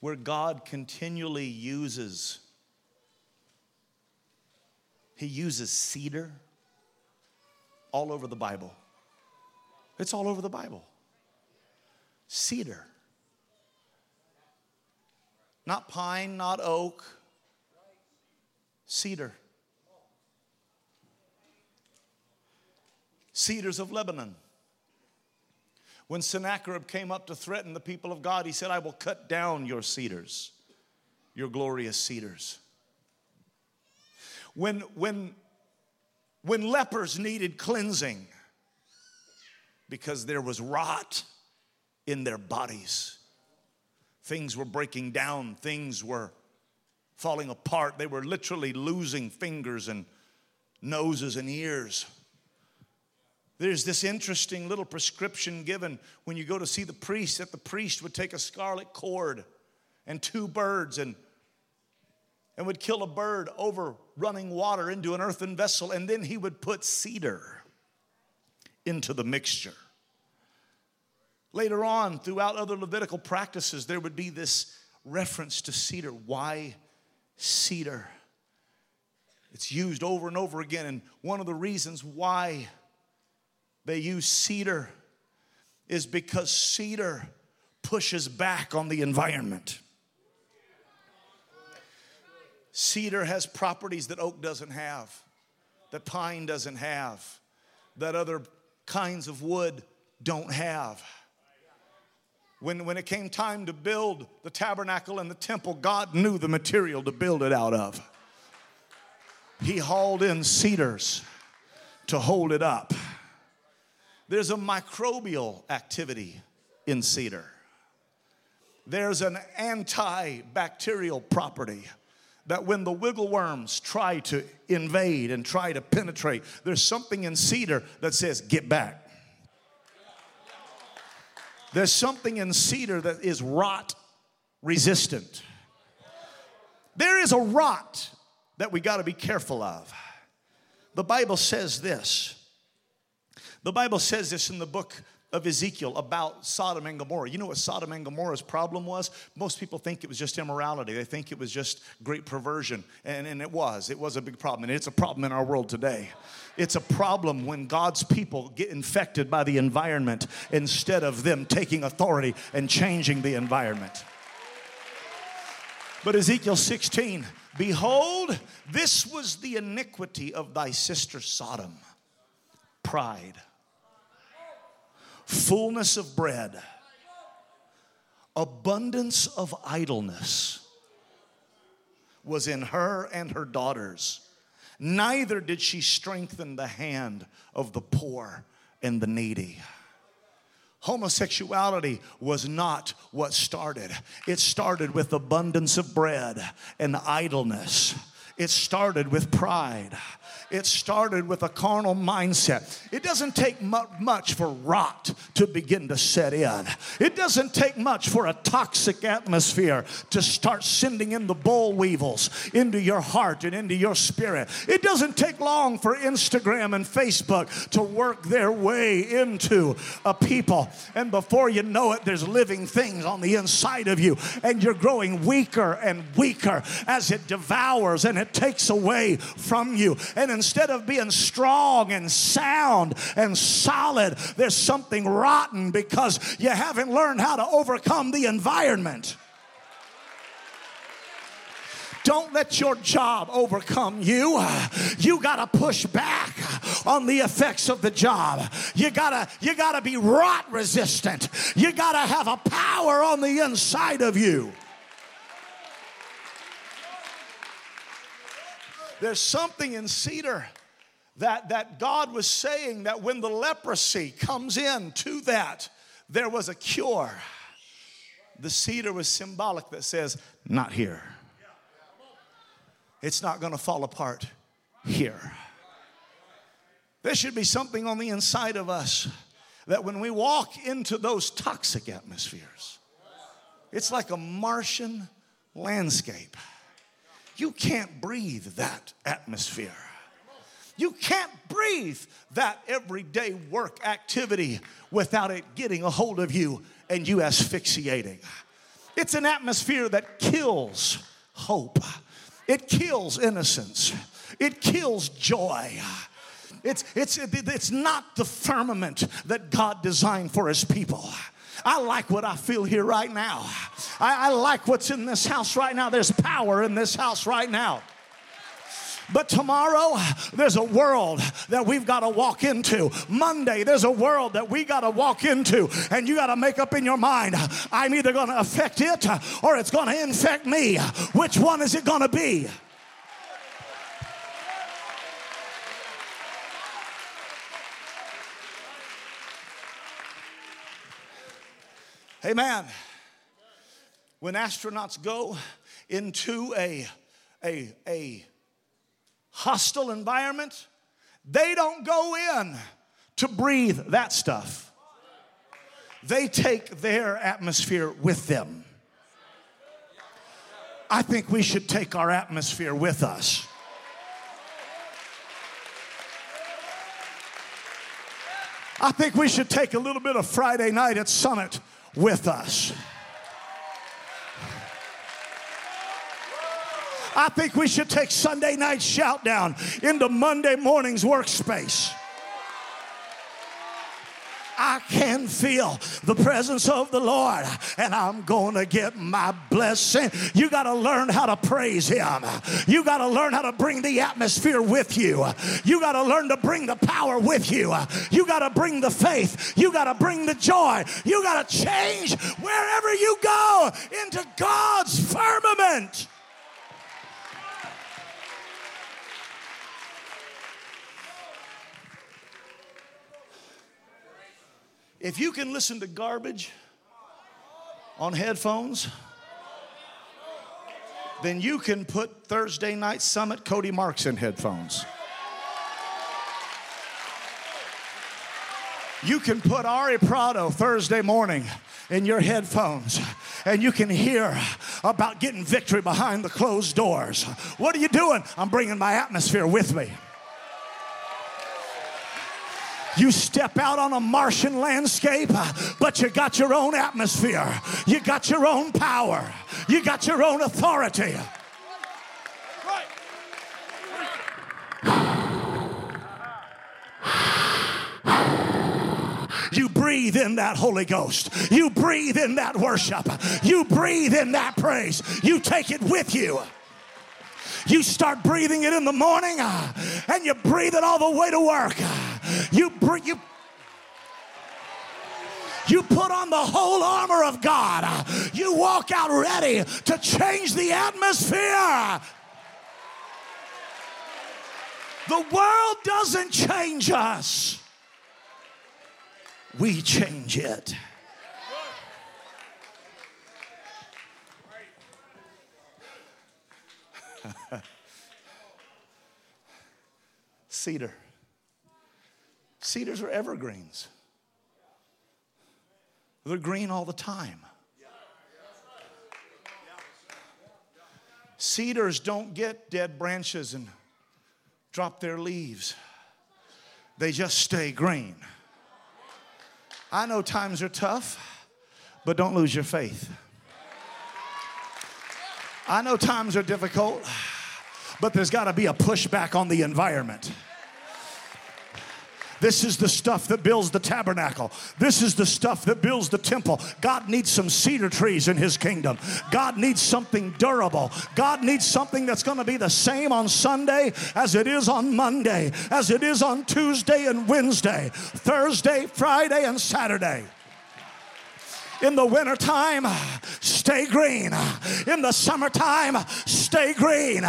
where God continually uses he uses cedar all over the Bible. It's all over the Bible. Cedar. Not pine, not oak, cedar. Cedars of Lebanon. When Sennacherib came up to threaten the people of God, he said, I will cut down your cedars, your glorious cedars. When, when, when lepers needed cleansing because there was rot in their bodies, things were breaking down, things were falling apart. They were literally losing fingers and noses and ears. There's this interesting little prescription given when you go to see the priest that the priest would take a scarlet cord and two birds and and would kill a bird over running water into an earthen vessel, and then he would put cedar into the mixture. Later on, throughout other Levitical practices, there would be this reference to cedar. Why cedar? It's used over and over again, and one of the reasons why they use cedar is because cedar pushes back on the environment. Cedar has properties that oak doesn't have, that pine doesn't have, that other kinds of wood don't have. When, when it came time to build the tabernacle and the temple, God knew the material to build it out of. He hauled in cedars to hold it up. There's a microbial activity in cedar. There's an antibacterial property that when the wiggle worms try to invade and try to penetrate, there's something in cedar that says, Get back. There's something in cedar that is rot resistant. There is a rot that we got to be careful of. The Bible says this. The Bible says this in the book of Ezekiel about Sodom and Gomorrah. You know what Sodom and Gomorrah's problem was? Most people think it was just immorality. They think it was just great perversion. And, and it was. It was a big problem. And it's a problem in our world today. It's a problem when God's people get infected by the environment instead of them taking authority and changing the environment. But Ezekiel 16 Behold, this was the iniquity of thy sister Sodom pride, fullness of bread, abundance of idleness was in her and her daughters. Neither did she strengthen the hand of the poor and the needy. Homosexuality was not what started. It started with abundance of bread and idleness. It started with pride. It started with a carnal mindset. It doesn't take much for rot to begin to set in. It doesn't take much for a toxic atmosphere to start sending in the boll weevils into your heart and into your spirit. It doesn't take long for Instagram and Facebook to work their way into a people. And before you know it, there's living things on the inside of you, and you're growing weaker and weaker as it devours and it takes away from you. And instead of being strong and sound and solid, there's something rotten because you haven't learned how to overcome the environment. Don't let your job overcome you. You got to push back on the effects of the job. You got to you got to be rot resistant. You got to have a power on the inside of you. There's something in cedar that, that God was saying that when the leprosy comes in to that, there was a cure. The cedar was symbolic that says, not here. It's not going to fall apart here. There should be something on the inside of us that when we walk into those toxic atmospheres, it's like a Martian landscape. You can't breathe that atmosphere. You can't breathe that everyday work activity without it getting a hold of you and you asphyxiating. It's an atmosphere that kills hope, it kills innocence, it kills joy. It's, it's, it's not the firmament that God designed for his people. I like what I feel here right now. I, I like what's in this house right now. There's power in this house right now. But tomorrow, there's a world that we've got to walk into. Monday, there's a world that we got to walk into. And you got to make up in your mind I'm either going to affect it or it's going to infect me. Which one is it going to be? Amen. When astronauts go into a, a, a hostile environment, they don't go in to breathe that stuff. They take their atmosphere with them. I think we should take our atmosphere with us. I think we should take a little bit of Friday night at Summit with us. I think we should take Sunday night shout down into Monday morning's workspace. I can feel the presence of the Lord and I'm going to get my blessing. You got to learn how to praise Him. You got to learn how to bring the atmosphere with you. You got to learn to bring the power with you. You got to bring the faith. You got to bring the joy. You got to change wherever you go into God's firmament. If you can listen to garbage on headphones, then you can put Thursday Night Summit Cody Marks in headphones. You can put Ari Prado Thursday morning in your headphones and you can hear about getting victory behind the closed doors. What are you doing? I'm bringing my atmosphere with me. You step out on a Martian landscape, but you got your own atmosphere. You got your own power. You got your own authority. You breathe in that Holy Ghost. You breathe in that worship. You breathe in that praise. You take it with you. You start breathing it in the morning uh, and you breathe it all the way to work. You breathe, you you put on the whole armor of God. You walk out ready to change the atmosphere. The world doesn't change us, we change it. Cedar. Cedars are evergreens. They're green all the time. Cedars don't get dead branches and drop their leaves, they just stay green. I know times are tough, but don't lose your faith. I know times are difficult, but there's got to be a pushback on the environment. This is the stuff that builds the tabernacle. This is the stuff that builds the temple. God needs some cedar trees in His kingdom. God needs something durable. God needs something that's going to be the same on Sunday as it is on Monday, as it is on Tuesday and Wednesday, Thursday, Friday, and Saturday. In the wintertime, stay green. In the summertime, stay green.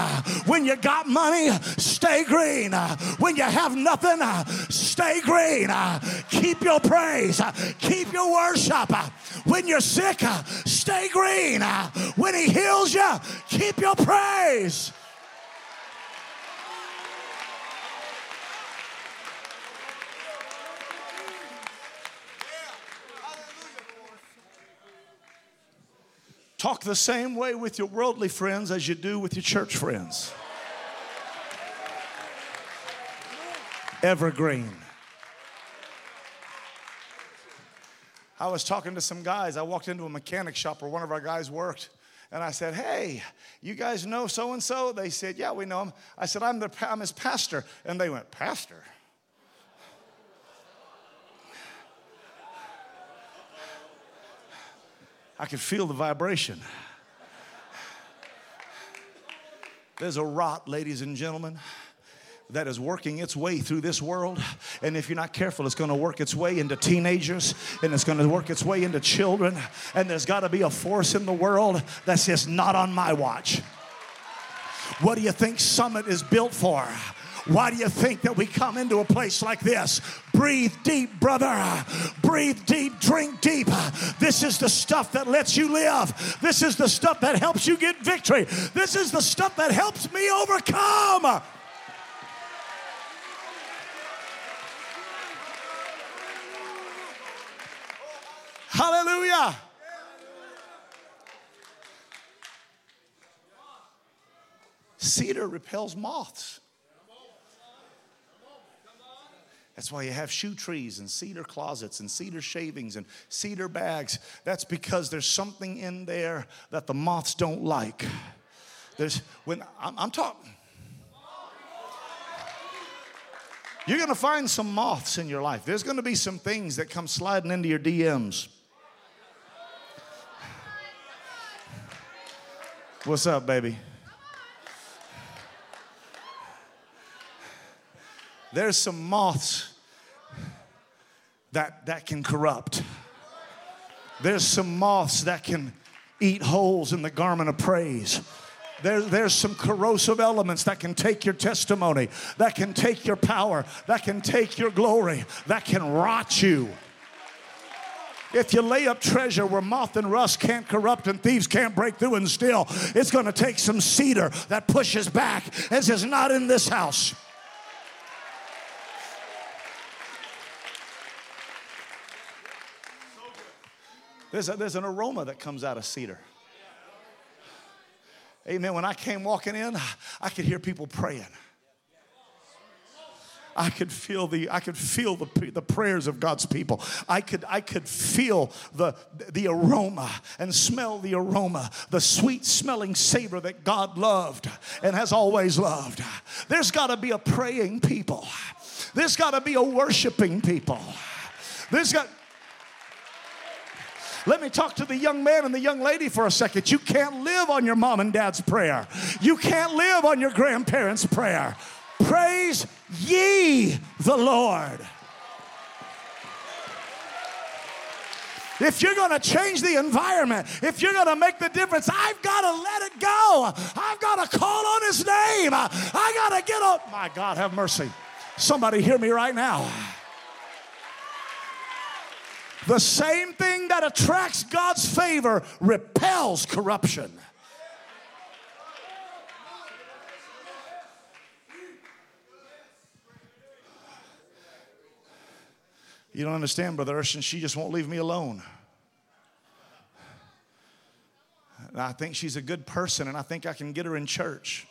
When you got money, stay green. When you have nothing, stay green. Uh, keep your praise, uh, keep your worship. Uh, when you're sick, stay green. When He heals you, keep your praise. Talk the same way with your worldly friends as you do with your church friends. Evergreen. I was talking to some guys. I walked into a mechanic shop where one of our guys worked. And I said, Hey, you guys know so and so? They said, Yeah, we know him. I said, I'm, the, I'm his pastor. And they went, Pastor? I could feel the vibration. There's a rot, ladies and gentlemen, that is working its way through this world. And if you're not careful, it's going to work its way into teenagers and it's going to work its way into children. And there's got to be a force in the world that says, Not on my watch. What do you think Summit is built for? Why do you think that we come into a place like this? Breathe deep, brother. Breathe deep, drink deep. This is the stuff that lets you live. This is the stuff that helps you get victory. This is the stuff that helps me overcome. Hallelujah. Cedar repels moths. That's why you have shoe trees and cedar closets and cedar shavings and cedar bags. That's because there's something in there that the moths don't like. There's when I'm, I'm talking. You're gonna find some moths in your life. There's gonna be some things that come sliding into your DMs. What's up, baby? There's some moths that, that can corrupt. There's some moths that can eat holes in the garment of praise. There, there's some corrosive elements that can take your testimony, that can take your power, that can take your glory, that can rot you. If you lay up treasure where moth and rust can't corrupt and thieves can't break through and steal, it's going to take some cedar that pushes back and says, Not in this house. There's, a, there's an aroma that comes out of cedar. Amen. When I came walking in, I could hear people praying. I could feel the I could feel the, the prayers of God's people. I could I could feel the the aroma and smell the aroma, the sweet smelling savor that God loved and has always loved. There's got to be a praying people. There's got to be a worshiping people. There's got Let me talk to the young man and the young lady for a second. You can't live on your mom and dad's prayer, you can't live on your grandparents' prayer. Praise ye the Lord. If you're going to change the environment, if you're going to make the difference, I've got to let it go. I've got to call on His name. I got to get up. My God, have mercy. Somebody hear me right now. The same thing that attracts God's favor repels corruption. You don't understand, Brother Urshan. She just won't leave me alone. And I think she's a good person, and I think I can get her in church.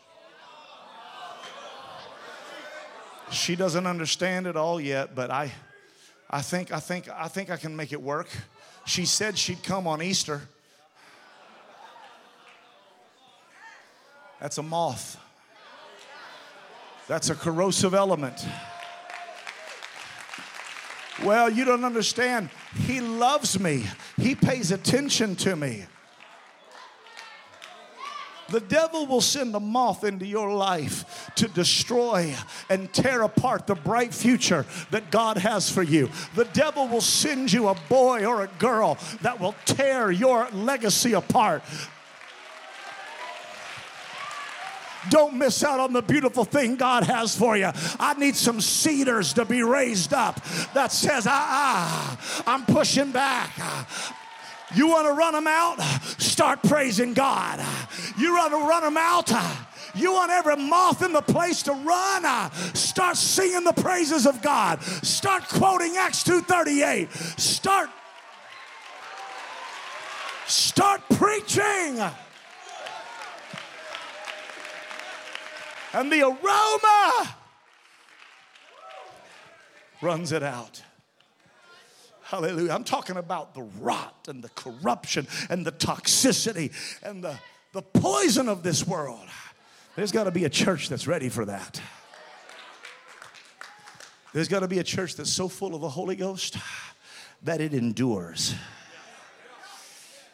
She doesn't understand it all yet, but I, I think, I think, I think I can make it work. She said she'd come on Easter. That's a moth. That's a corrosive element. Well, you don't understand. He loves me, He pays attention to me. The devil will send a moth into your life to destroy and tear apart the bright future that God has for you. The devil will send you a boy or a girl that will tear your legacy apart. Don't miss out on the beautiful thing God has for you. I need some cedars to be raised up that says, ah, ah I'm pushing back. You want to run them out? Start praising God. You want to run them out? You want every moth in the place to run? Start singing the praises of God. Start quoting Acts 2:38. Start Start preaching. And the aroma runs it out. Hallelujah. I'm talking about the rot and the corruption and the toxicity and the, the poison of this world. There's got to be a church that's ready for that. There's got to be a church that's so full of the Holy Ghost that it endures.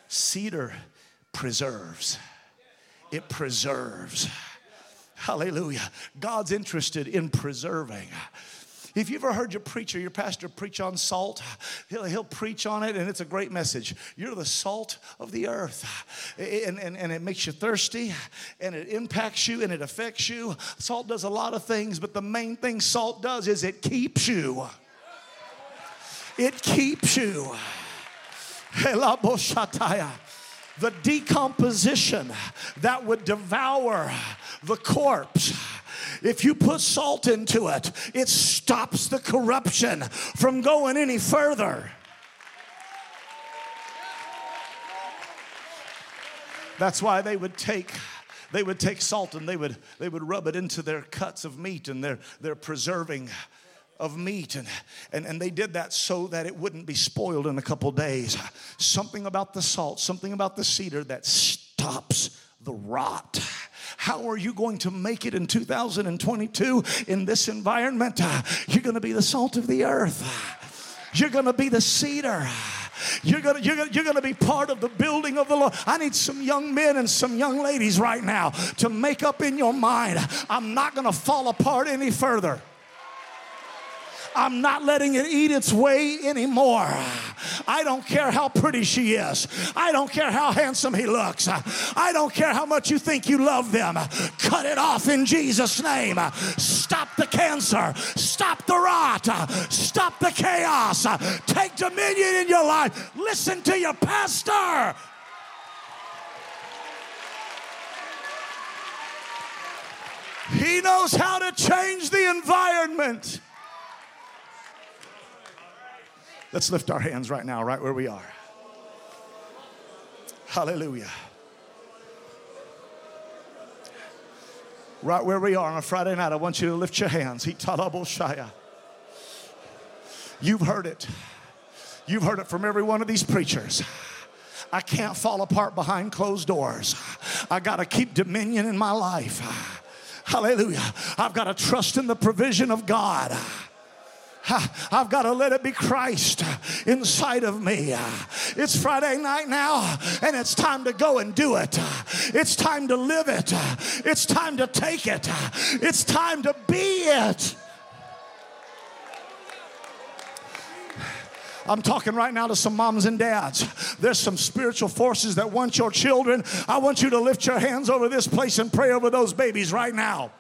Cedar preserves, it preserves. Hallelujah. God's interested in preserving. If you've ever heard your preacher, your pastor preach on salt, he'll, he'll preach on it and it's a great message. You're the salt of the earth. And, and, and it makes you thirsty and it impacts you and it affects you. Salt does a lot of things, but the main thing salt does is it keeps you. It keeps you. The decomposition that would devour the corpse if you put salt into it, it stops the corruption from going any further. That's why they would take they would take salt and they would they would rub it into their cuts of meat and their their preserving of meat and, and and they did that so that it wouldn't be spoiled in a couple days something about the salt something about the cedar that stops the rot how are you going to make it in 2022 in this environment? You're going to be the salt of the earth. You're going to be the cedar. You're gonna, you're, gonna, you're gonna be part of the building of the Lord. I need some young men and some young ladies right now to make up in your mind I'm not gonna fall apart any further. I'm not letting it eat its way anymore. I don't care how pretty she is. I don't care how handsome he looks. I don't care how much you think you love them. Cut it off in Jesus' name. Stop the cancer. Stop the rot. Stop the chaos. Take dominion in your life. Listen to your pastor. He knows how to change the environment. Let's lift our hands right now, right where we are. Hallelujah. Right where we are on a Friday night, I want you to lift your hands. You've heard it. You've heard it from every one of these preachers. I can't fall apart behind closed doors. I got to keep dominion in my life. Hallelujah. I've got to trust in the provision of God. I've got to let it be Christ inside of me. It's Friday night now, and it's time to go and do it. It's time to live it. It's time to take it. It's time to be it. I'm talking right now to some moms and dads. There's some spiritual forces that want your children. I want you to lift your hands over this place and pray over those babies right now.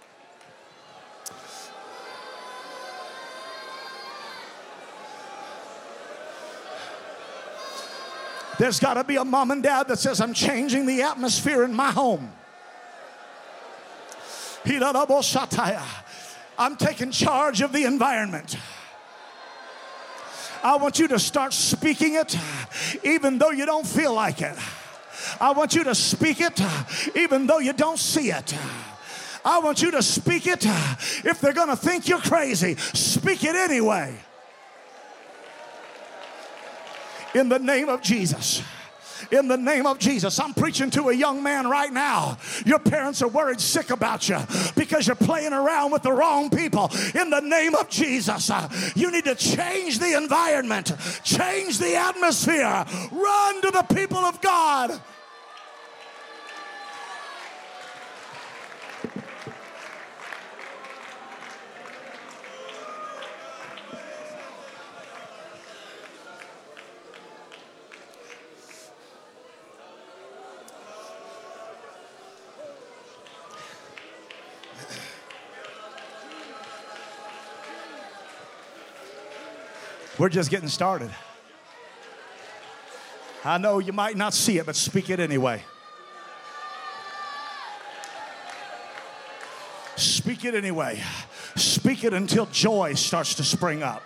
There's got to be a mom and dad that says, I'm changing the atmosphere in my home. I'm taking charge of the environment. I want you to start speaking it even though you don't feel like it. I want you to speak it even though you don't see it. I want you to speak it if they're going to think you're crazy. Speak it anyway. In the name of Jesus in the name of Jesus. I'm preaching to a young man right now. Your parents are worried sick about you because you're playing around with the wrong people. In the name of Jesus, uh, you need to change the environment, change the atmosphere, run to the people of God. We're just getting started. I know you might not see it, but speak it anyway. Speak it anyway. Speak it until joy starts to spring up.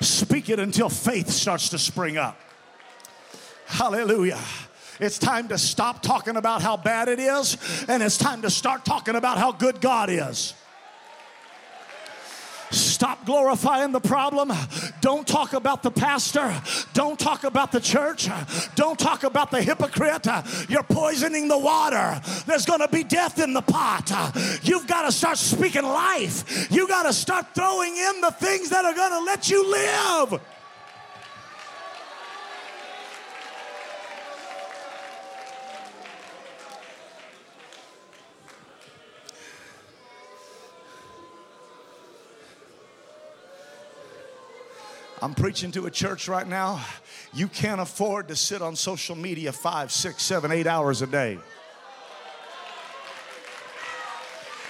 Speak it until faith starts to spring up. Hallelujah. It's time to stop talking about how bad it is, and it's time to start talking about how good God is. Stop glorifying the problem. Don't talk about the pastor. Don't talk about the church. Don't talk about the hypocrite. You're poisoning the water. There's going to be death in the pot. You've got to start speaking life. You got to start throwing in the things that are going to let you live. I'm preaching to a church right now. You can't afford to sit on social media five, six, seven, eight hours a day.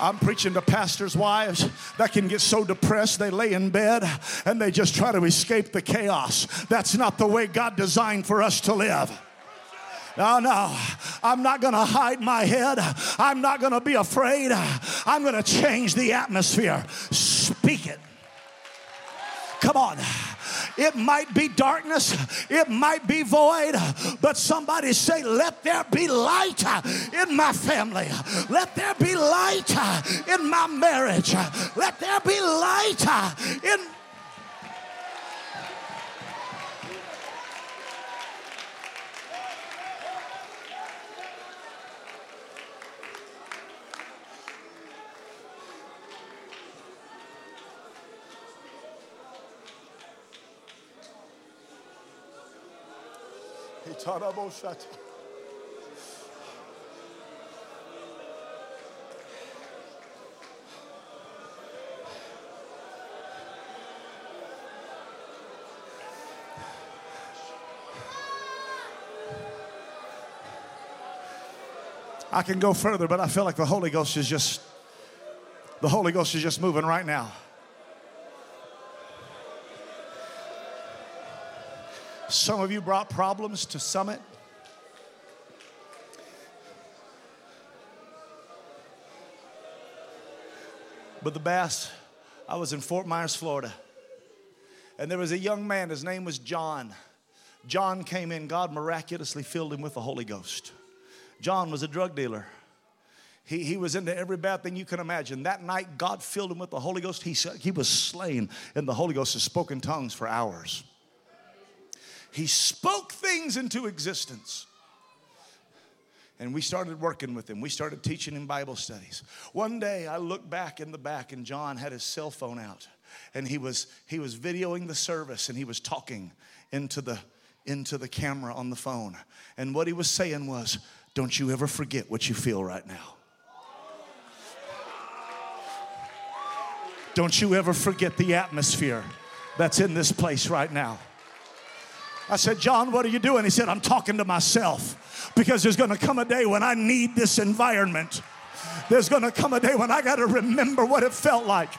I'm preaching to pastors' wives that can get so depressed they lay in bed and they just try to escape the chaos. That's not the way God designed for us to live. No, no, I'm not gonna hide my head. I'm not gonna be afraid. I'm gonna change the atmosphere. Speak it. Come on. It might be darkness, it might be void, but somebody say, Let there be light in my family. Let there be light in my marriage. Let there be light in I can go further, but I feel like the Holy Ghost is just the Holy Ghost is just moving right now. Some of you brought problems to Summit. But the best, I was in Fort Myers, Florida. And there was a young man, his name was John. John came in, God miraculously filled him with the Holy Ghost. John was a drug dealer. He, he was into every bad thing you can imagine. That night, God filled him with the Holy Ghost. He, he was slain in the Holy Ghost and spoke in tongues for hours. He spoke things into existence. And we started working with him. We started teaching him Bible studies. One day I looked back in the back and John had his cell phone out and he was he was videoing the service and he was talking into the into the camera on the phone. And what he was saying was, Don't you ever forget what you feel right now. Don't you ever forget the atmosphere that's in this place right now. I said, John, what are you doing? He said, I'm talking to myself because there's going to come a day when I need this environment. There's going to come a day when I got to remember what it felt like.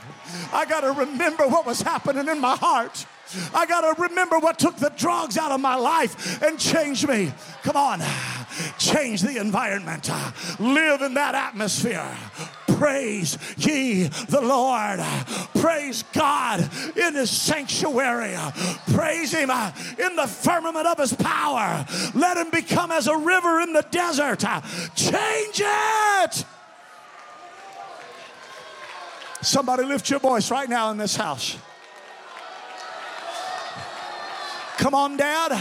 I got to remember what was happening in my heart. I got to remember what took the drugs out of my life and changed me. Come on, change the environment, live in that atmosphere. Praise ye the Lord. Praise God in his sanctuary. Praise him uh, in the firmament of his power. Let him become as a river in the desert. Change it. Somebody lift your voice right now in this house. Come on, Dad.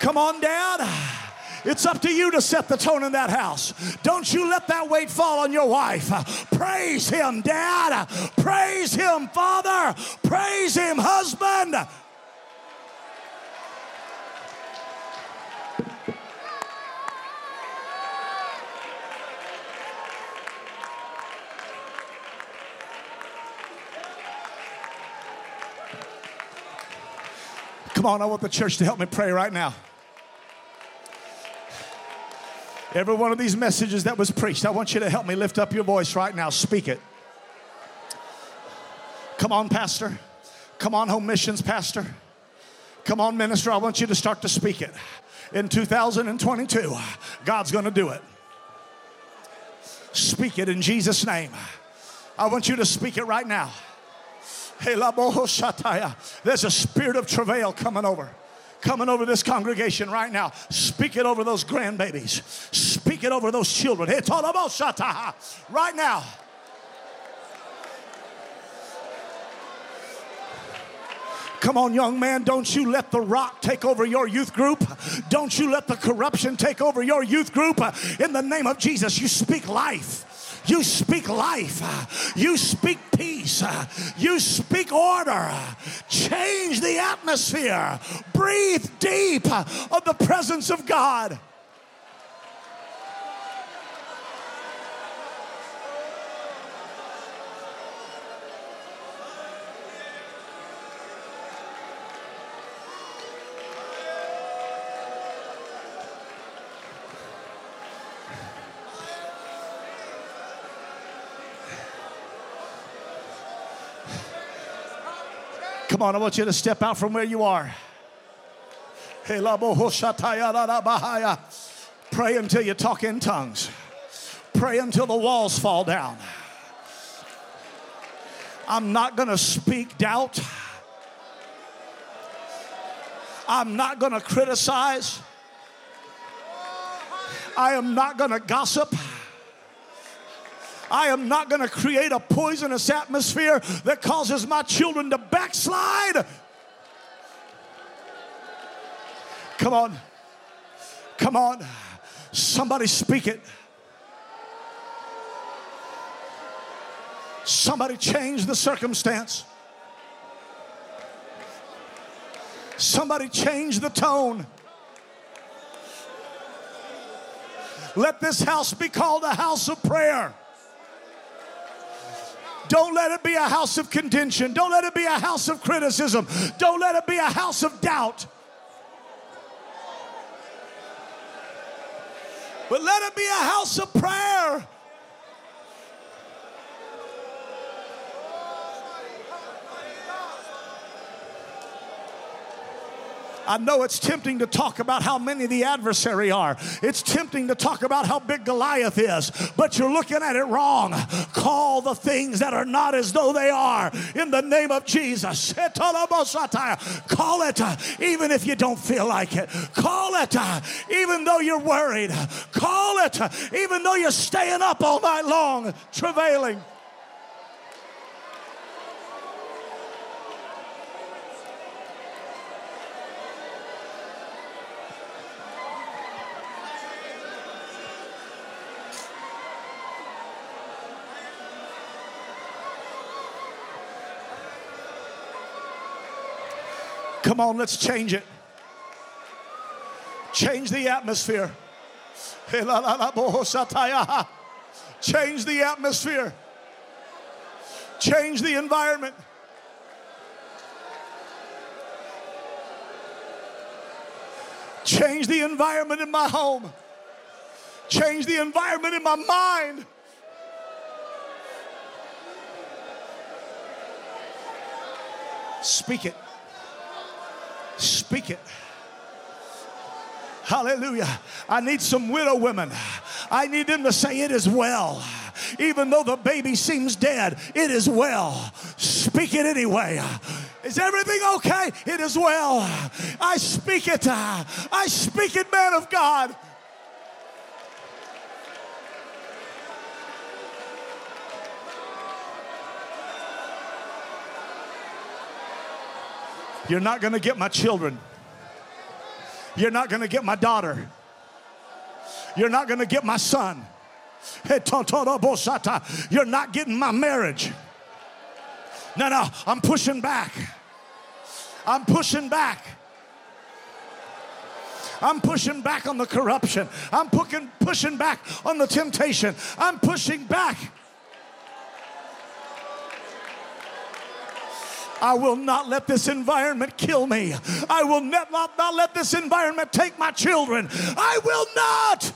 Come on, Dad. It's up to you to set the tone in that house. Don't you let that weight fall on your wife. Praise Him, Dad. Praise Him, Father. Praise Him, husband. Come on, I want the church to help me pray right now. Every one of these messages that was preached, I want you to help me lift up your voice right now. Speak it. Come on, Pastor. Come on, Home Missions, Pastor. Come on, Minister. I want you to start to speak it. In 2022, God's going to do it. Speak it in Jesus' name. I want you to speak it right now. There's a spirit of travail coming over coming over this congregation right now. Speak it over those grandbabies. Speak it over those children. It's all about Shataha right now. Come on, young man, don't you let the rock take over your youth group. Don't you let the corruption take over your youth group. In the name of Jesus, you speak life. You speak life. You speak peace. You speak order. Change the atmosphere. Breathe deep of the presence of God. On, I want you to step out from where you are. Pray until you talk in tongues. Pray until the walls fall down. I'm not going to speak doubt. I'm not going to criticize. I am not going to gossip. I am not going to create a poisonous atmosphere that causes my children to backslide. Come on. Come on. Somebody speak it. Somebody change the circumstance. Somebody change the tone. Let this house be called a house of prayer. Don't let it be a house of contention. Don't let it be a house of criticism. Don't let it be a house of doubt. But let it be a house of prayer. I know it's tempting to talk about how many the adversary are. It's tempting to talk about how big Goliath is, but you're looking at it wrong. Call the things that are not as though they are in the name of Jesus. Call it uh, even if you don't feel like it. Call it uh, even though you're worried. Call it uh, even though you're staying up all night long, travailing. Come on, let's change it. Change the atmosphere. Change the atmosphere. Change the environment. Change the environment in my home. Change the environment in my mind. Speak it. Speak it. Hallelujah. I need some widow women. I need them to say, It is well. Even though the baby seems dead, it is well. Speak it anyway. Is everything okay? It is well. I speak it. I speak it, man of God. You're not going to get my children. You're not going to get my daughter. You're not going to get my son. You're not getting my marriage. No, no, I'm pushing back. I'm pushing back. I'm pushing back on the corruption. I'm pushing, pushing back on the temptation. I'm pushing back. I will not let this environment kill me. I will not, not, let this environment take my children. I will not